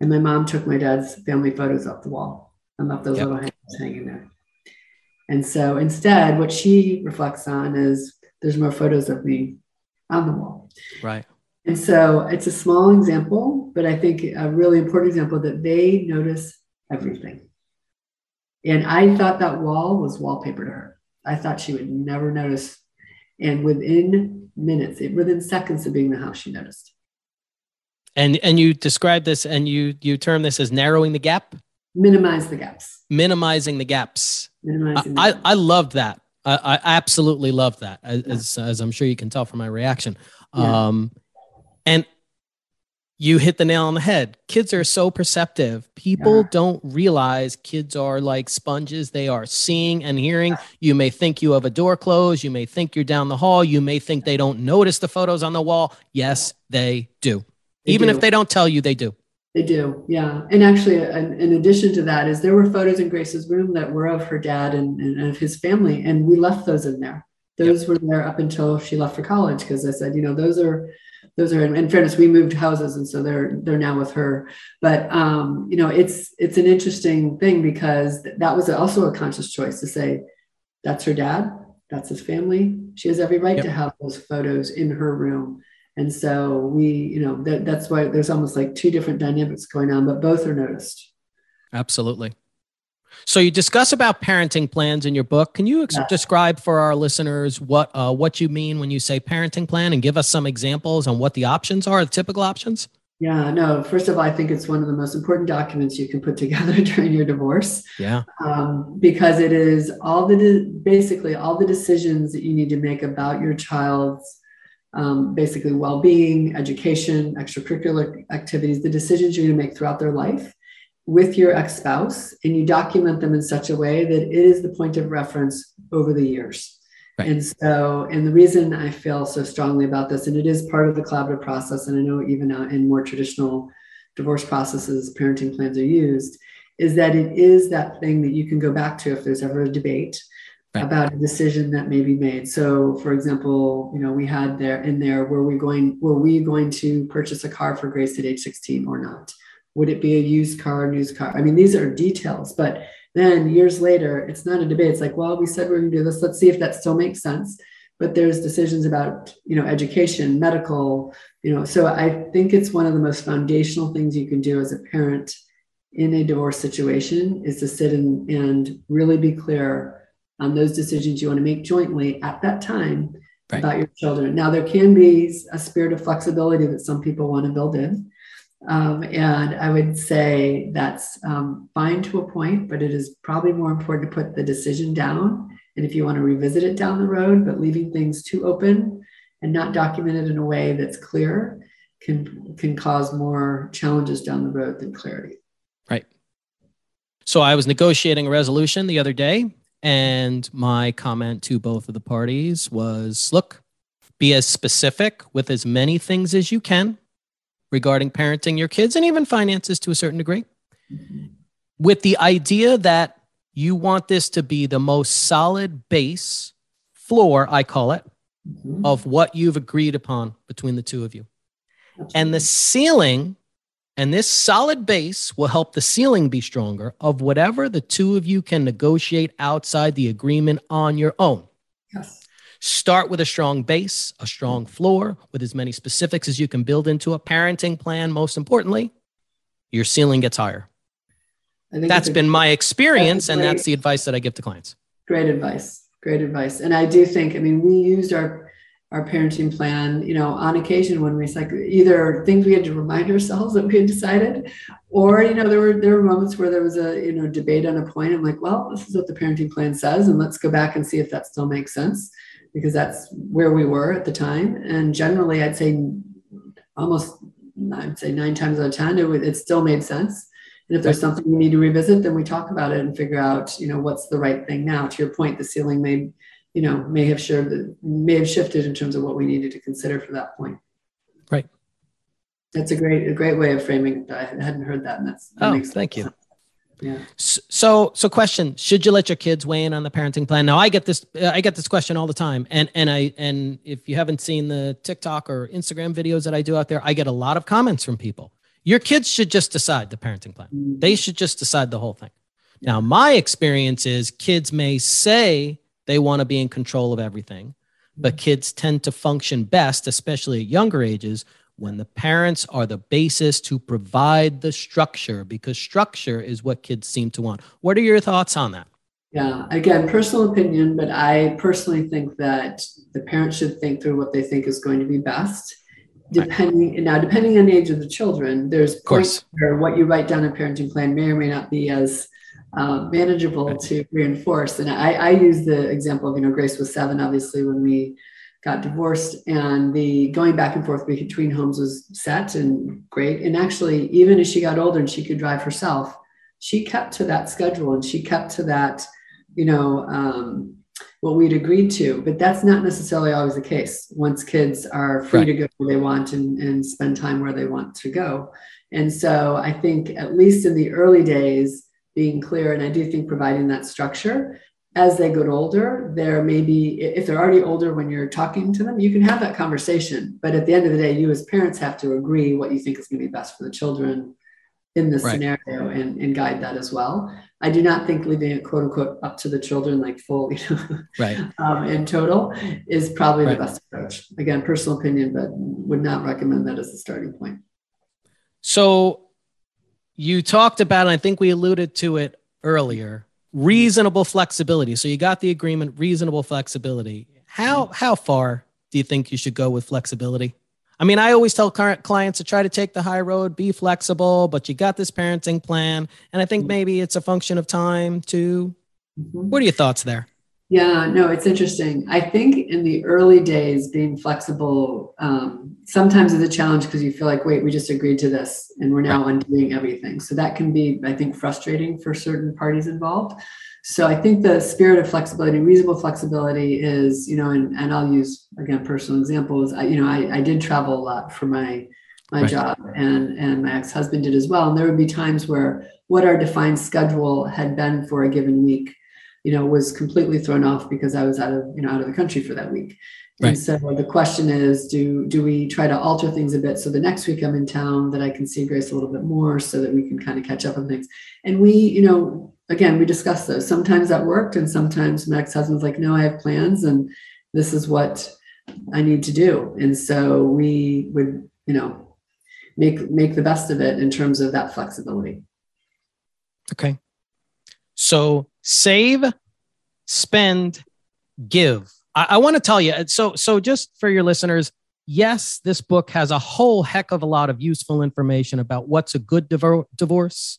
and my mom took my dad's family photos off the wall and left those yep. little hangers hanging there. And so instead, what she reflects on is there's more photos of me on the wall. Right. And so it's a small example, but I think a really important example that they notice everything. And I thought that wall was wallpaper to her. I thought she would never notice. And within minutes, within seconds of being in the house, she noticed and and you describe this and you you term this as narrowing the gap? Minimize the gaps. Minimizing the gaps. Minimizing I, the gaps. I, I loved that. I, I absolutely loved that as, yeah. as i'm sure you can tell from my reaction. Yeah. um and you hit the nail on the head. Kids are so perceptive. People yeah. don't realize kids are like sponges. They are seeing and hearing. You may think you have a door closed. You may think you're down the hall. You may think they don't notice the photos on the wall. Yes they do they Even do. if they don't tell you, they do. They do, yeah. And actually, in, in, addition to that, is there were photos in Grace's room that were of her dad and, and of his family, and we left those in there. Those yep. were there up until she left for college because I said, you know, those are those are in, in, fairness we moved houses and so they're they're now with her but um you know it's it's an interesting thing because that was also a conscious choice to say that's her dad that's his family she has every right yep. to have those photos in her room and so we, you know, that, that's why there's almost like two different dynamics going on, but both are noticed. Absolutely. So you discuss about parenting plans in your book. Can you ex- yeah. describe for our listeners what uh, what you mean when you say parenting plan, and give us some examples on what the options are, the typical options? Yeah, no. First of all, I think it's one of the most important documents you can put together during your divorce. Yeah, um, because it is all the de- basically all the decisions that you need to make about your child's um, basically well-being, education, extracurricular activities, the decisions you're going to make throughout their life with your ex-spouse, and you document them in such a way that it is the point of reference over the years. Right. And so, and the reason I feel so strongly about this, and it is part of the collaborative process, and I know even in more traditional divorce processes, parenting plans are used, is that it is that thing that you can go back to if there's ever a debate right. about a decision that may be made. So, for example, you know, we had there in there were we going were we going to purchase a car for Grace at age 16 or not? Would it be a used car, new car? I mean, these are details, but then years later, it's not a debate. It's like, well, we said we are going to do this. Let's see if that still makes sense. But there's decisions about, you know, education, medical, you know. So I think it's one of the most foundational things you can do as a parent in a divorce situation is to sit and, and really be clear on those decisions you want to make jointly at that time right. about your children. Now, there can be a spirit of flexibility that some people want to build in. Um, and I would say that's um, fine to a point, but it is probably more important to put the decision down. And if you want to revisit it down the road, but leaving things too open and not documented in a way that's clear can can cause more challenges down the road than clarity. Right. So I was negotiating a resolution the other day, and my comment to both of the parties was look, be as specific with as many things as you can regarding parenting your kids and even finances to a certain degree, mm-hmm. with the idea that you want this to be the most solid base floor, I call it, mm-hmm. of what you've agreed upon between the two of you. Absolutely. And the ceiling and this solid base will help the ceiling be stronger of whatever the two of you can negotiate outside the agreement on your own. Yes. Start with a strong base, a strong floor, with as many specifics as you can build into a parenting plan. Most importantly, your ceiling gets higher. That's been my experience, and that's the advice that I give to clients. Great advice. Great advice. And I do think, I mean, we used our our parenting plan, you know, on occasion when we like either things we had to remind ourselves that we had decided, or you know, there were there were moments where there was a you know debate on a point. I'm like, well, this is what the parenting plan says, and let's go back and see if that still makes sense because that's where we were at the time. And generally, I'd say almost, I'd say nine times out of 10, it, it still made sense. And if there's something we need to revisit, then we talk about it and figure out, you know, what's the right thing now. To your point, the ceiling may, you know, may have shifted, may have shifted in terms of what we needed to consider for that point. Right. That's a great, a great way of framing it. I hadn't heard that, and that's that oh, thank sense. you. Yeah. So, so question: Should you let your kids weigh in on the parenting plan? Now, I get this. I get this question all the time, and and I and if you haven't seen the TikTok or Instagram videos that I do out there, I get a lot of comments from people. Your kids should just decide the parenting plan. Mm-hmm. They should just decide the whole thing. Now, my experience is kids may say they want to be in control of everything, but kids tend to function best, especially at younger ages, when the parents are the basis to provide the structure because structure is what kids seem to want. What are your thoughts on that? Yeah, again, personal opinion, but I personally think that the parents should think through what they think is going to be best. Depending right. now, depending on the age of the children, there's of course where what you write down a parenting plan may or may not be as uh, manageable to reinforce. And I, I use the example of you know Grace was seven, obviously when we got divorced. And the going back and forth between homes was set and great. And actually even as she got older and she could drive herself she kept to that schedule and she kept to that you know um, what we'd agreed to. But that's not necessarily always the case. Once kids are free right. to go where they want and, and spend time where they want to go. And so i think at least in the early days being clear and i do think providing that structure as they get older, there may be, if they're already older when you're talking to them, you can have that conversation. But at the end of the day, you as parents have to agree what you think is going to be best for the children in this right. scenario and, and guide that as well. I do not think leaving it quote unquote up to the children, like full, you know, right. um, in total, is probably right. the best approach. Again, personal opinion, but would not recommend that as a starting point. So you talked about, and I think we alluded to it earlier, reasonable flexibility. So you got the agreement, reasonable flexibility. How how far do you think you should go with flexibility? I mean, I always tell current clients to try to take the high road, be flexible, but you got this parenting plan, and I think mm-hmm. maybe it's a function of time too. Mm-hmm. What are your thoughts there? Yeah, no, it's interesting. I think in the early days, being flexible um, sometimes is a challenge because you feel like, wait, we just agreed to this and we're now undoing everything. So that can be, I think, frustrating for certain parties involved. So I think the spirit of flexibility, reasonable flexibility is, you know, and, and I'll use again personal examples. I, you know, I, I did travel a lot for my my right. job and and my ex-husband did as well. And there would be times where what our defined schedule had been for a given week you know was completely thrown off because i was out of you know out of the country for that week Right. And so the question is, do do we try to alter things a bit so the next week I'm in town that I can see Grace a little bit more so that we can kind of catch up on things. And we, you know, again, we discussed those. Sometimes that worked, and sometimes my ex-husband's like, no, I have plans and this is what I need to do. And so we would, you know, make make the best of it in terms of that flexibility. Okay. So save, spend, give I, I want to tell you. So, so just for your listeners, yes, this book has a whole heck of a lot of useful information about what's a good divo- divorce.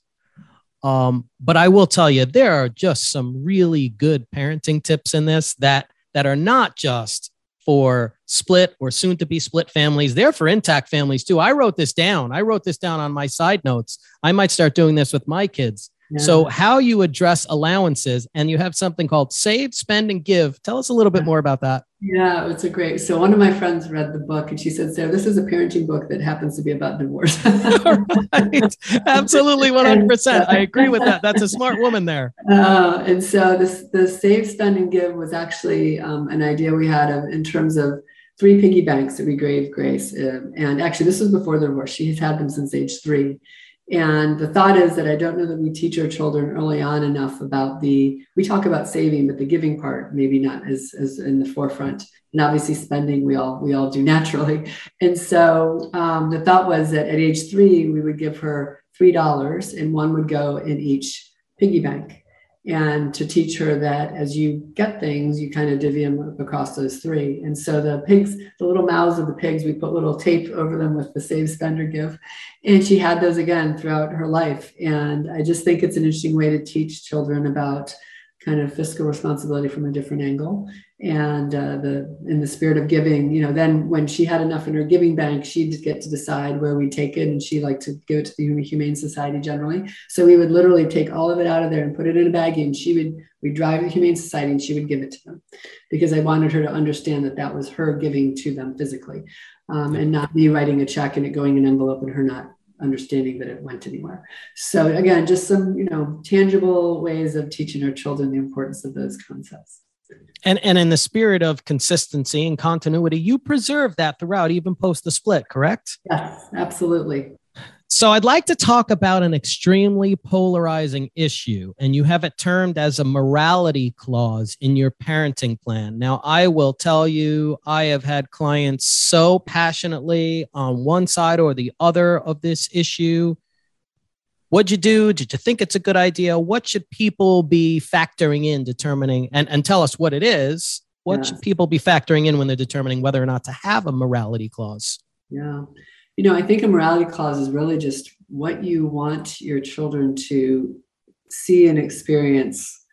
Um, but I will tell you, there are just some really good parenting tips in this that that are not just for split or soon to be split families. They're for intact families too. I wrote this down. I wrote this down on my side notes. I might start doing this with my kids. So, how you address allowances, and you have something called save, spend, and give. Tell us a little bit more about that. Yeah, it's a great. So, one of my friends read the book and she said, Sarah, this is a parenting book that happens to be about divorce. right. Absolutely, 100%. I agree with that. That's a smart woman there. Uh, and so, this the save, spend, and give was actually um, an idea we had of in terms of three piggy banks that we gave Grace. Uh, and actually, this was before the divorce. She has had them since age three. And the thought is that I don't know that we teach our children early on enough about the, we talk about saving, but the giving part, maybe not as, as in the forefront. And obviously spending, we all, we all do naturally. And so um, the thought was that at age three, we would give her $3 and one would go in each piggy bank and to teach her that as you get things, you kind of divvy them across those three. And so the pigs, the little mouths of the pigs, we put little tape over them with the save, spender, give. And she had those again throughout her life. And I just think it's an interesting way to teach children about kind of fiscal responsibility from a different angle and uh, the in the spirit of giving you know then when she had enough in her giving bank she'd get to decide where we take it and she liked to give it to the humane society generally so we would literally take all of it out of there and put it in a baggie and she would we drive the humane society and she would give it to them because i wanted her to understand that that was her giving to them physically um, and not me writing a check and it going in an envelope and her not understanding that it went anywhere. So again, just some, you know, tangible ways of teaching our children the importance of those concepts. And and in the spirit of consistency and continuity, you preserve that throughout, even post the split, correct? Yes, absolutely. So I'd like to talk about an extremely polarizing issue, and you have it termed as a morality clause in your parenting plan. Now, I will tell you, I have had clients so passionately on one side or the other of this issue. What'd you do? Did you think it's a good idea? What should people be factoring in determining and, and tell us what it is? What should people be factoring in when they're determining whether or not to have a morality clause? Yeah you know, I think a morality clause is really just what you want your children to see and experience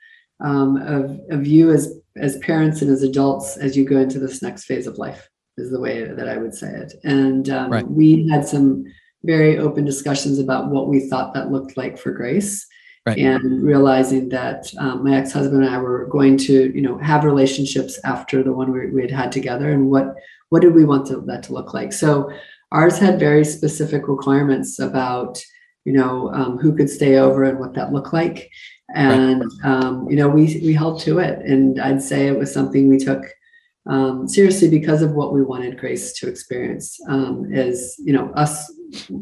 um, of, of you as as parents and as adults as you go into this next phase of life is the way that I would say it. And um, right. we had some very open discussions about what we thought that looked like for Grace. Right. And realizing that um, my ex-husband and I were going to, you know, have relationships after the one we, we had had together, and what what did we want to, that to look like? So Ours had very specific requirements about, you know, um, who could stay over and what that looked like. And, um, you know, we, we held to it. And I'd say it was something we took um, seriously because of what we wanted Grace to experience um, is, you know, us,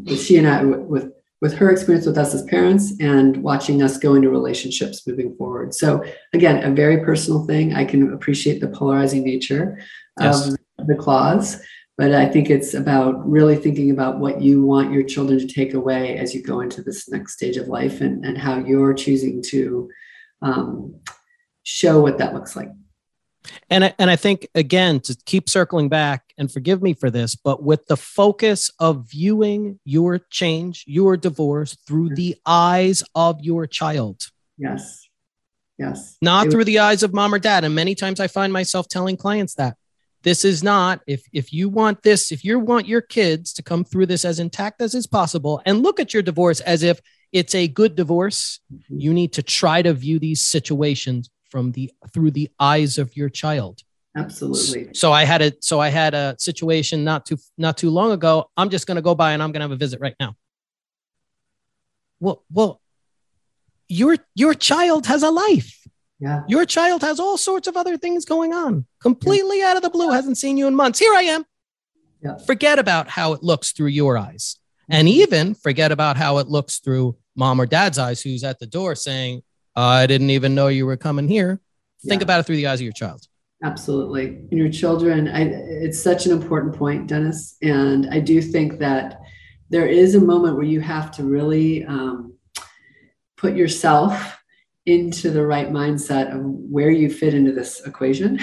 she and I, with, with her experience with us as parents and watching us go into relationships moving forward. So again, a very personal thing. I can appreciate the polarizing nature yes. of the clause, but I think it's about really thinking about what you want your children to take away as you go into this next stage of life and, and how you're choosing to um, show what that looks like. And I, and I think again to keep circling back and forgive me for this, but with the focus of viewing your change, your divorce through the eyes of your child. Yes. Yes. Not it through was- the eyes of mom or dad. And many times I find myself telling clients that this is not if if you want this if you want your kids to come through this as intact as is possible and look at your divorce as if it's a good divorce mm-hmm. you need to try to view these situations from the through the eyes of your child absolutely so i had a so i had a situation not too not too long ago i'm just going to go by and i'm going to have a visit right now well well your your child has a life Yeah. Your child has all sorts of other things going on, completely yeah. out of the blue, hasn't seen you in months. Here I am. Yeah. Forget about how it looks through your eyes. And mm-hmm. even forget about how it looks through mom or dad's eyes, who's at the door saying, I didn't even know you were coming here. Think yeah. about it through the eyes of your child. Absolutely. And your children, I, it's such an important point, Dennis. And I do think that there is a moment where you have to really um, put yourself into the right mindset of where you fit into this equation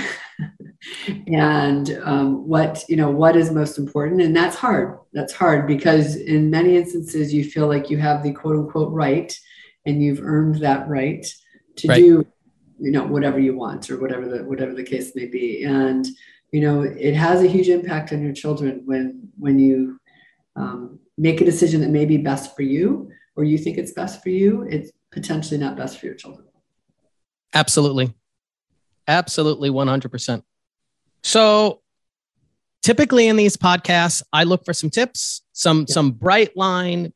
and um, what you know what is most important and that's hard that's hard because in many instances you feel like you have the quote unquote right and you've earned that right to right. do you know whatever you want or whatever the whatever the case may be and you know it has a huge impact on your children when when you um, make a decision that may be best for you or you think it's best for you it's potentially not best for your children absolutely absolutely 100% so typically in these podcasts i look for some tips some yeah. some bright line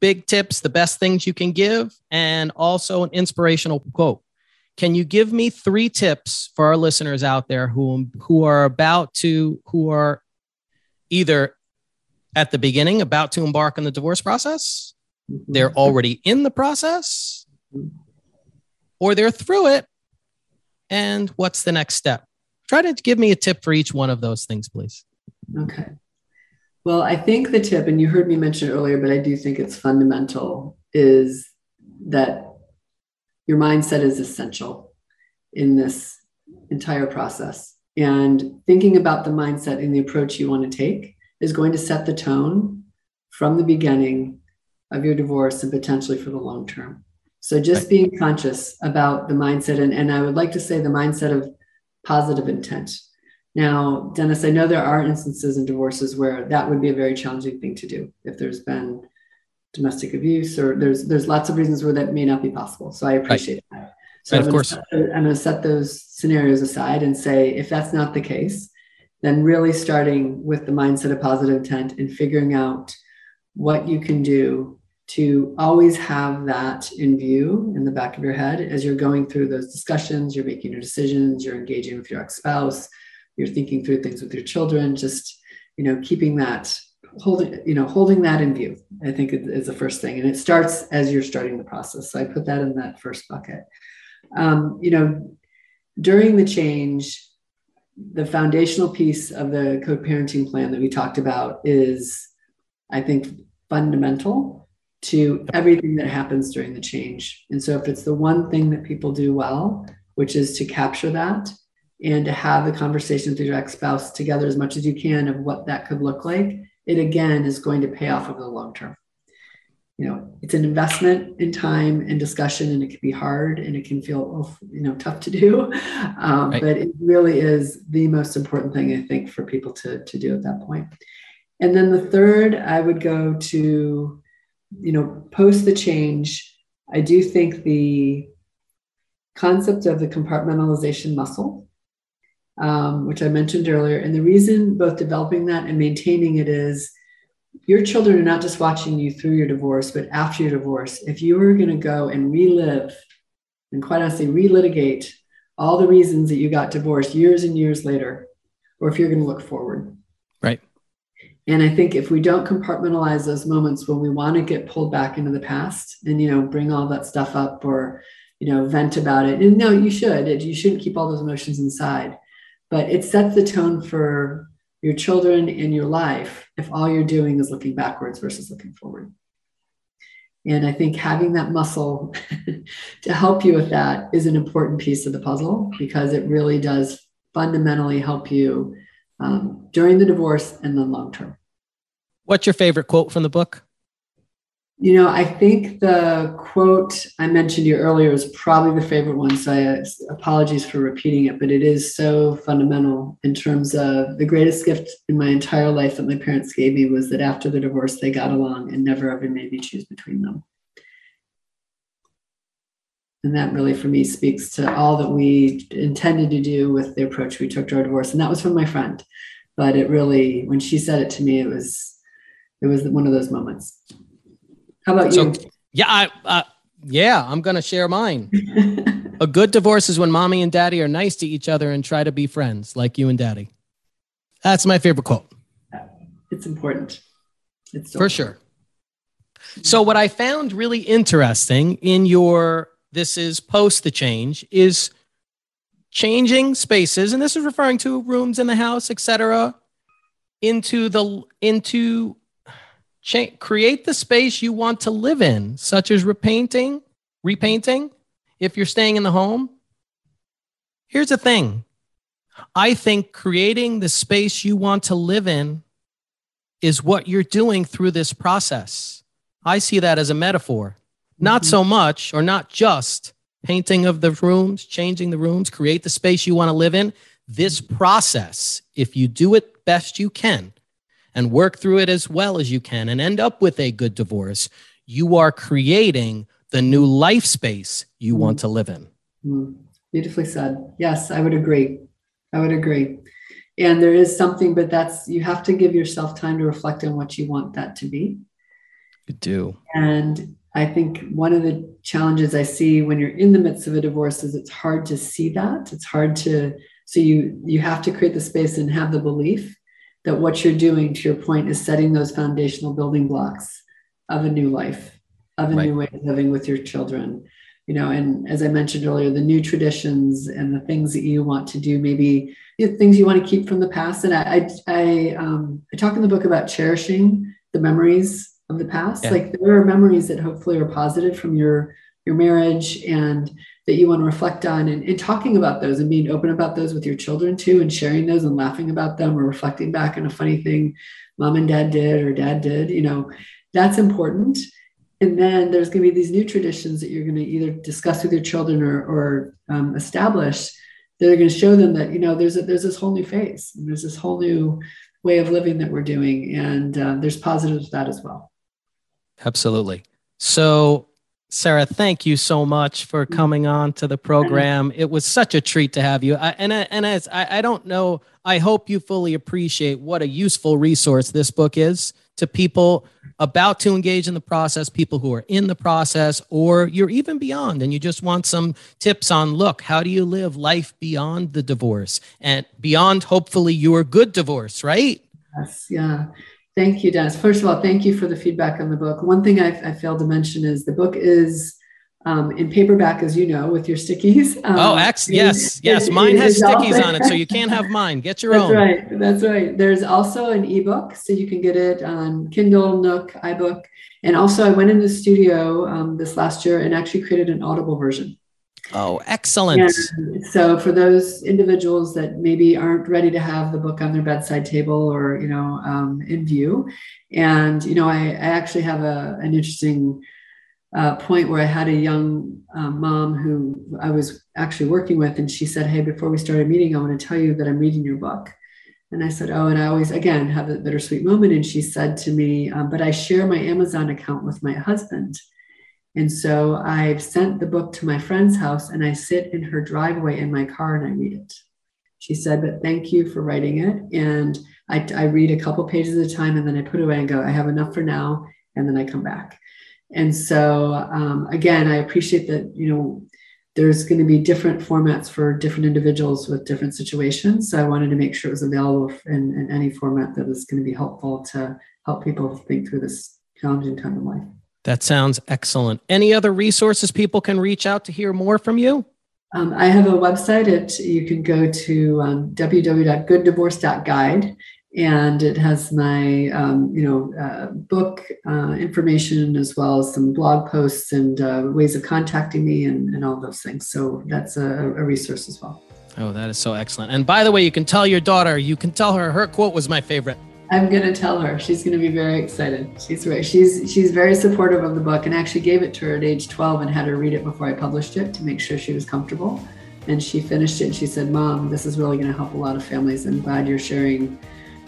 big tips the best things you can give and also an inspirational quote can you give me three tips for our listeners out there who, who are about to, who are either at the beginning about to embark on the divorce process, they're already in the process, or they're through it? And what's the next step? Try to give me a tip for each one of those things, please. Okay. Well, I think the tip, and you heard me mention earlier, but I do think it's fundamental, is that your mindset is essential in this entire process. And thinking about the mindset and the approach you want to take is going to set the tone from the beginning of your divorce and potentially for the long term. So just being conscious about the mindset, and, and I would like to say the mindset of positive intent. Now, Dennis, I know there are instances in divorces where that would be a very challenging thing to do if there's been domestic abuse, or there's there's lots of reasons where that may not be possible. So I appreciate right. that. So of course, set, I'm going to set those scenarios aside and say if that's not the case, then really starting with the mindset of positive intent and figuring out what you can do to always have that in view in the back of your head as you're going through those discussions, you're making your decisions, you're engaging with your ex-spouse, you're thinking through things with your children, just you know, keeping that holding you know holding that in view i think is the first thing. And it starts as you're starting the process. So i put that in that first bucket. Um, you know during the change the foundational piece of the co-parenting plan that we talked about is i think fundamental to everything that happens during the change. And so if it's the one thing that people do well which is to capture that and to have the conversation with your ex-spouse together as much as you can of what that could look like it again is going to pay off over the long term. You know, it's an investment in time and discussion, and it can be hard and it can feel, you know, tough to do. Um, right. But it really is the most important thing, I think, for people to, to do at that point. And then the third, I would go to, you know, post the change. I do think the concept of the compartmentalization muscle um, which I mentioned earlier. And the reason both developing that and maintaining it is your children are not just watching you through your divorce, but after your divorce. If you are going to go and relive and quite honestly relitigate all the reasons that you got divorced years and years later, or if you're going to look forward. Right. And I think if we don't compartmentalize those moments when we want to get pulled back into the past and, you know, bring all that stuff up or, you know, vent about it. And no, you should. You shouldn't keep all those emotions inside but it sets the tone for your children and your life if all you're doing is looking backwards versus looking forward. And I think having that muscle to help you with that is an important piece of the puzzle because it really does fundamentally help you um, during the divorce and the long term. What's your favorite quote from the book? You know, I think the quote I mentioned to you earlier is probably the favorite one. So I, apologies for repeating it, but it is so fundamental in terms of the greatest gift in my entire life that my parents gave me was that after the divorce, they got along and never ever made me choose between them. And that really, for me, speaks to all that we intended to do with the approach we took to our divorce. And that was from my friend. But it really, when she said it to me, it was, it was one of those moments. How about so, you? Yeah, I, uh, yeah, I'm going to share mine. A good divorce is when mommy and daddy are nice to each other and try to be friends, like you and daddy. That's my favorite quote. It's important. It's so for sure. So, what I found really interesting in your this is post the change is changing spaces, and this is referring to rooms in the house, etc., into the into cha- create the space you want to live in, such as repainting, repainting. If you're staying in the home, here's the thing. I think creating the space you want to live in is what you're doing through this process. I see that as a metaphor, not mm-hmm. so much or not just painting of the rooms, changing the rooms, create the space you want to live in. This process, if you do it best you can and work through it as well as you can and end up with a good divorce, you are creating the new life space you mm-hmm. want to live in. Mm-hmm. Beautifully said. Yes, I would agree. I would agree. And there is something, but that's you have to give yourself time to reflect on what you want that to be. You do. And I think one of the challenges I see when you're in the midst of a divorce is it's hard to see that. It's hard to so you you have to create the space and have the belief that what you're doing to your point is setting those foundational building blocks of a new life, of a right. new way of living with your children. You know, and as I mentioned earlier, the new traditions and the things that you want to do, maybe you know, things you want to keep from the past. And I, I, I, um, I talk in the book about cherishing the memories of the past. Yeah. Like there are memories that hopefully are positive from your your marriage and that you want to reflect on and, and talking about those and being open about those with your children too and sharing those and laughing about them or reflecting back on a funny thing mom and dad did or dad did you know that's important. And then there's going to be these new traditions that you're going to either discuss with your children or, or um, establish that are going to show them that you know there's a, there's this whole new phase there's this whole new way of living that we're doing and uh, there's positives to that as well. Absolutely. So Sarah, thank you so much for mm-hmm. coming on to the program. It was such a treat to have you. I, and and as I, I don't know, I hope you fully appreciate what a useful resource this book is to people about to engage in the process, people who are in the process, or you're even beyond and you just want some tips on look, how do you live life beyond the divorce and beyond hopefully your good divorce, right? Yes, yeah. Thank you, Dennis. First of all, thank you for the feedback on the book. One thing I, I failed to mention is the book is um, in paperback, as you know, with your stickies. Um, oh, ex- yes, yes. It, mine it has stickies on it, so you can't have mine. Get your That's own. That's right. That's right. There's also an ebook, so you can get it on Kindle, Nook, iBook, and also I went in the studio um, this last year and actually created an Audible version. Oh, excellent. And so for those individuals that maybe aren't ready to have the book on their bedside table or, you know, um, in view. And, you know, I, I actually have a, an interesting uh, point where I had a young um, mom who I was actually working with, and she said, Hey, before we start a meeting, I want to tell you that I'm reading your book. And I said, Oh, and I always, again, have a bittersweet moment. And she said to me, um, But I share my Amazon account with my husband. And so I've sent the book to my friend's house and I sit in her driveway in my car and I read it. She said, But thank you for writing it. And I, I read a couple pages at a time and then I put it away and go, I have enough for now. And then I come back. And so, um, again, I appreciate that, you know, there's going to be different formats for different individuals with different situations. So I wanted to make sure it was available in, in any format that was going to be helpful to help people think through this challenging time in life. That sounds excellent. Any other resources people can reach out to hear more from you? Um, I have a website. It you can go to um, www.gooddivorce.guide, and it has my um, you know uh, book uh, information as well as some blog posts and uh, ways of contacting me and, and all those things. So that's a, a resource as well. Oh, that is so excellent. And by the way, you can tell your daughter. You can tell her her quote was my favorite. I'm gonna tell her. She's gonna be very excited. She's very, she's she's very supportive of the book, and actually gave it to her at age 12 and had her read it before I published it to make sure she was comfortable. And she finished it, and she said, "Mom, this is really gonna help a lot of families. I'm glad you're sharing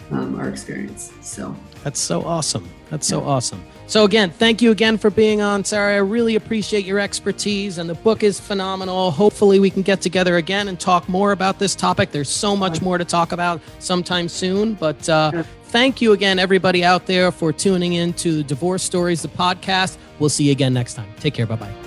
um, our experience." So that's so awesome. That's so awesome. So again, thank you again for being on, Sarah. I really appreciate your expertise, and the book is phenomenal. Hopefully, we can get together again and talk more about this topic. There's so much more to talk about sometime soon, but. Uh, thank you again, everybody out there, for tuning in to Divorce Stories, the podcast. We'll see you again next time. Take care. Bye bye.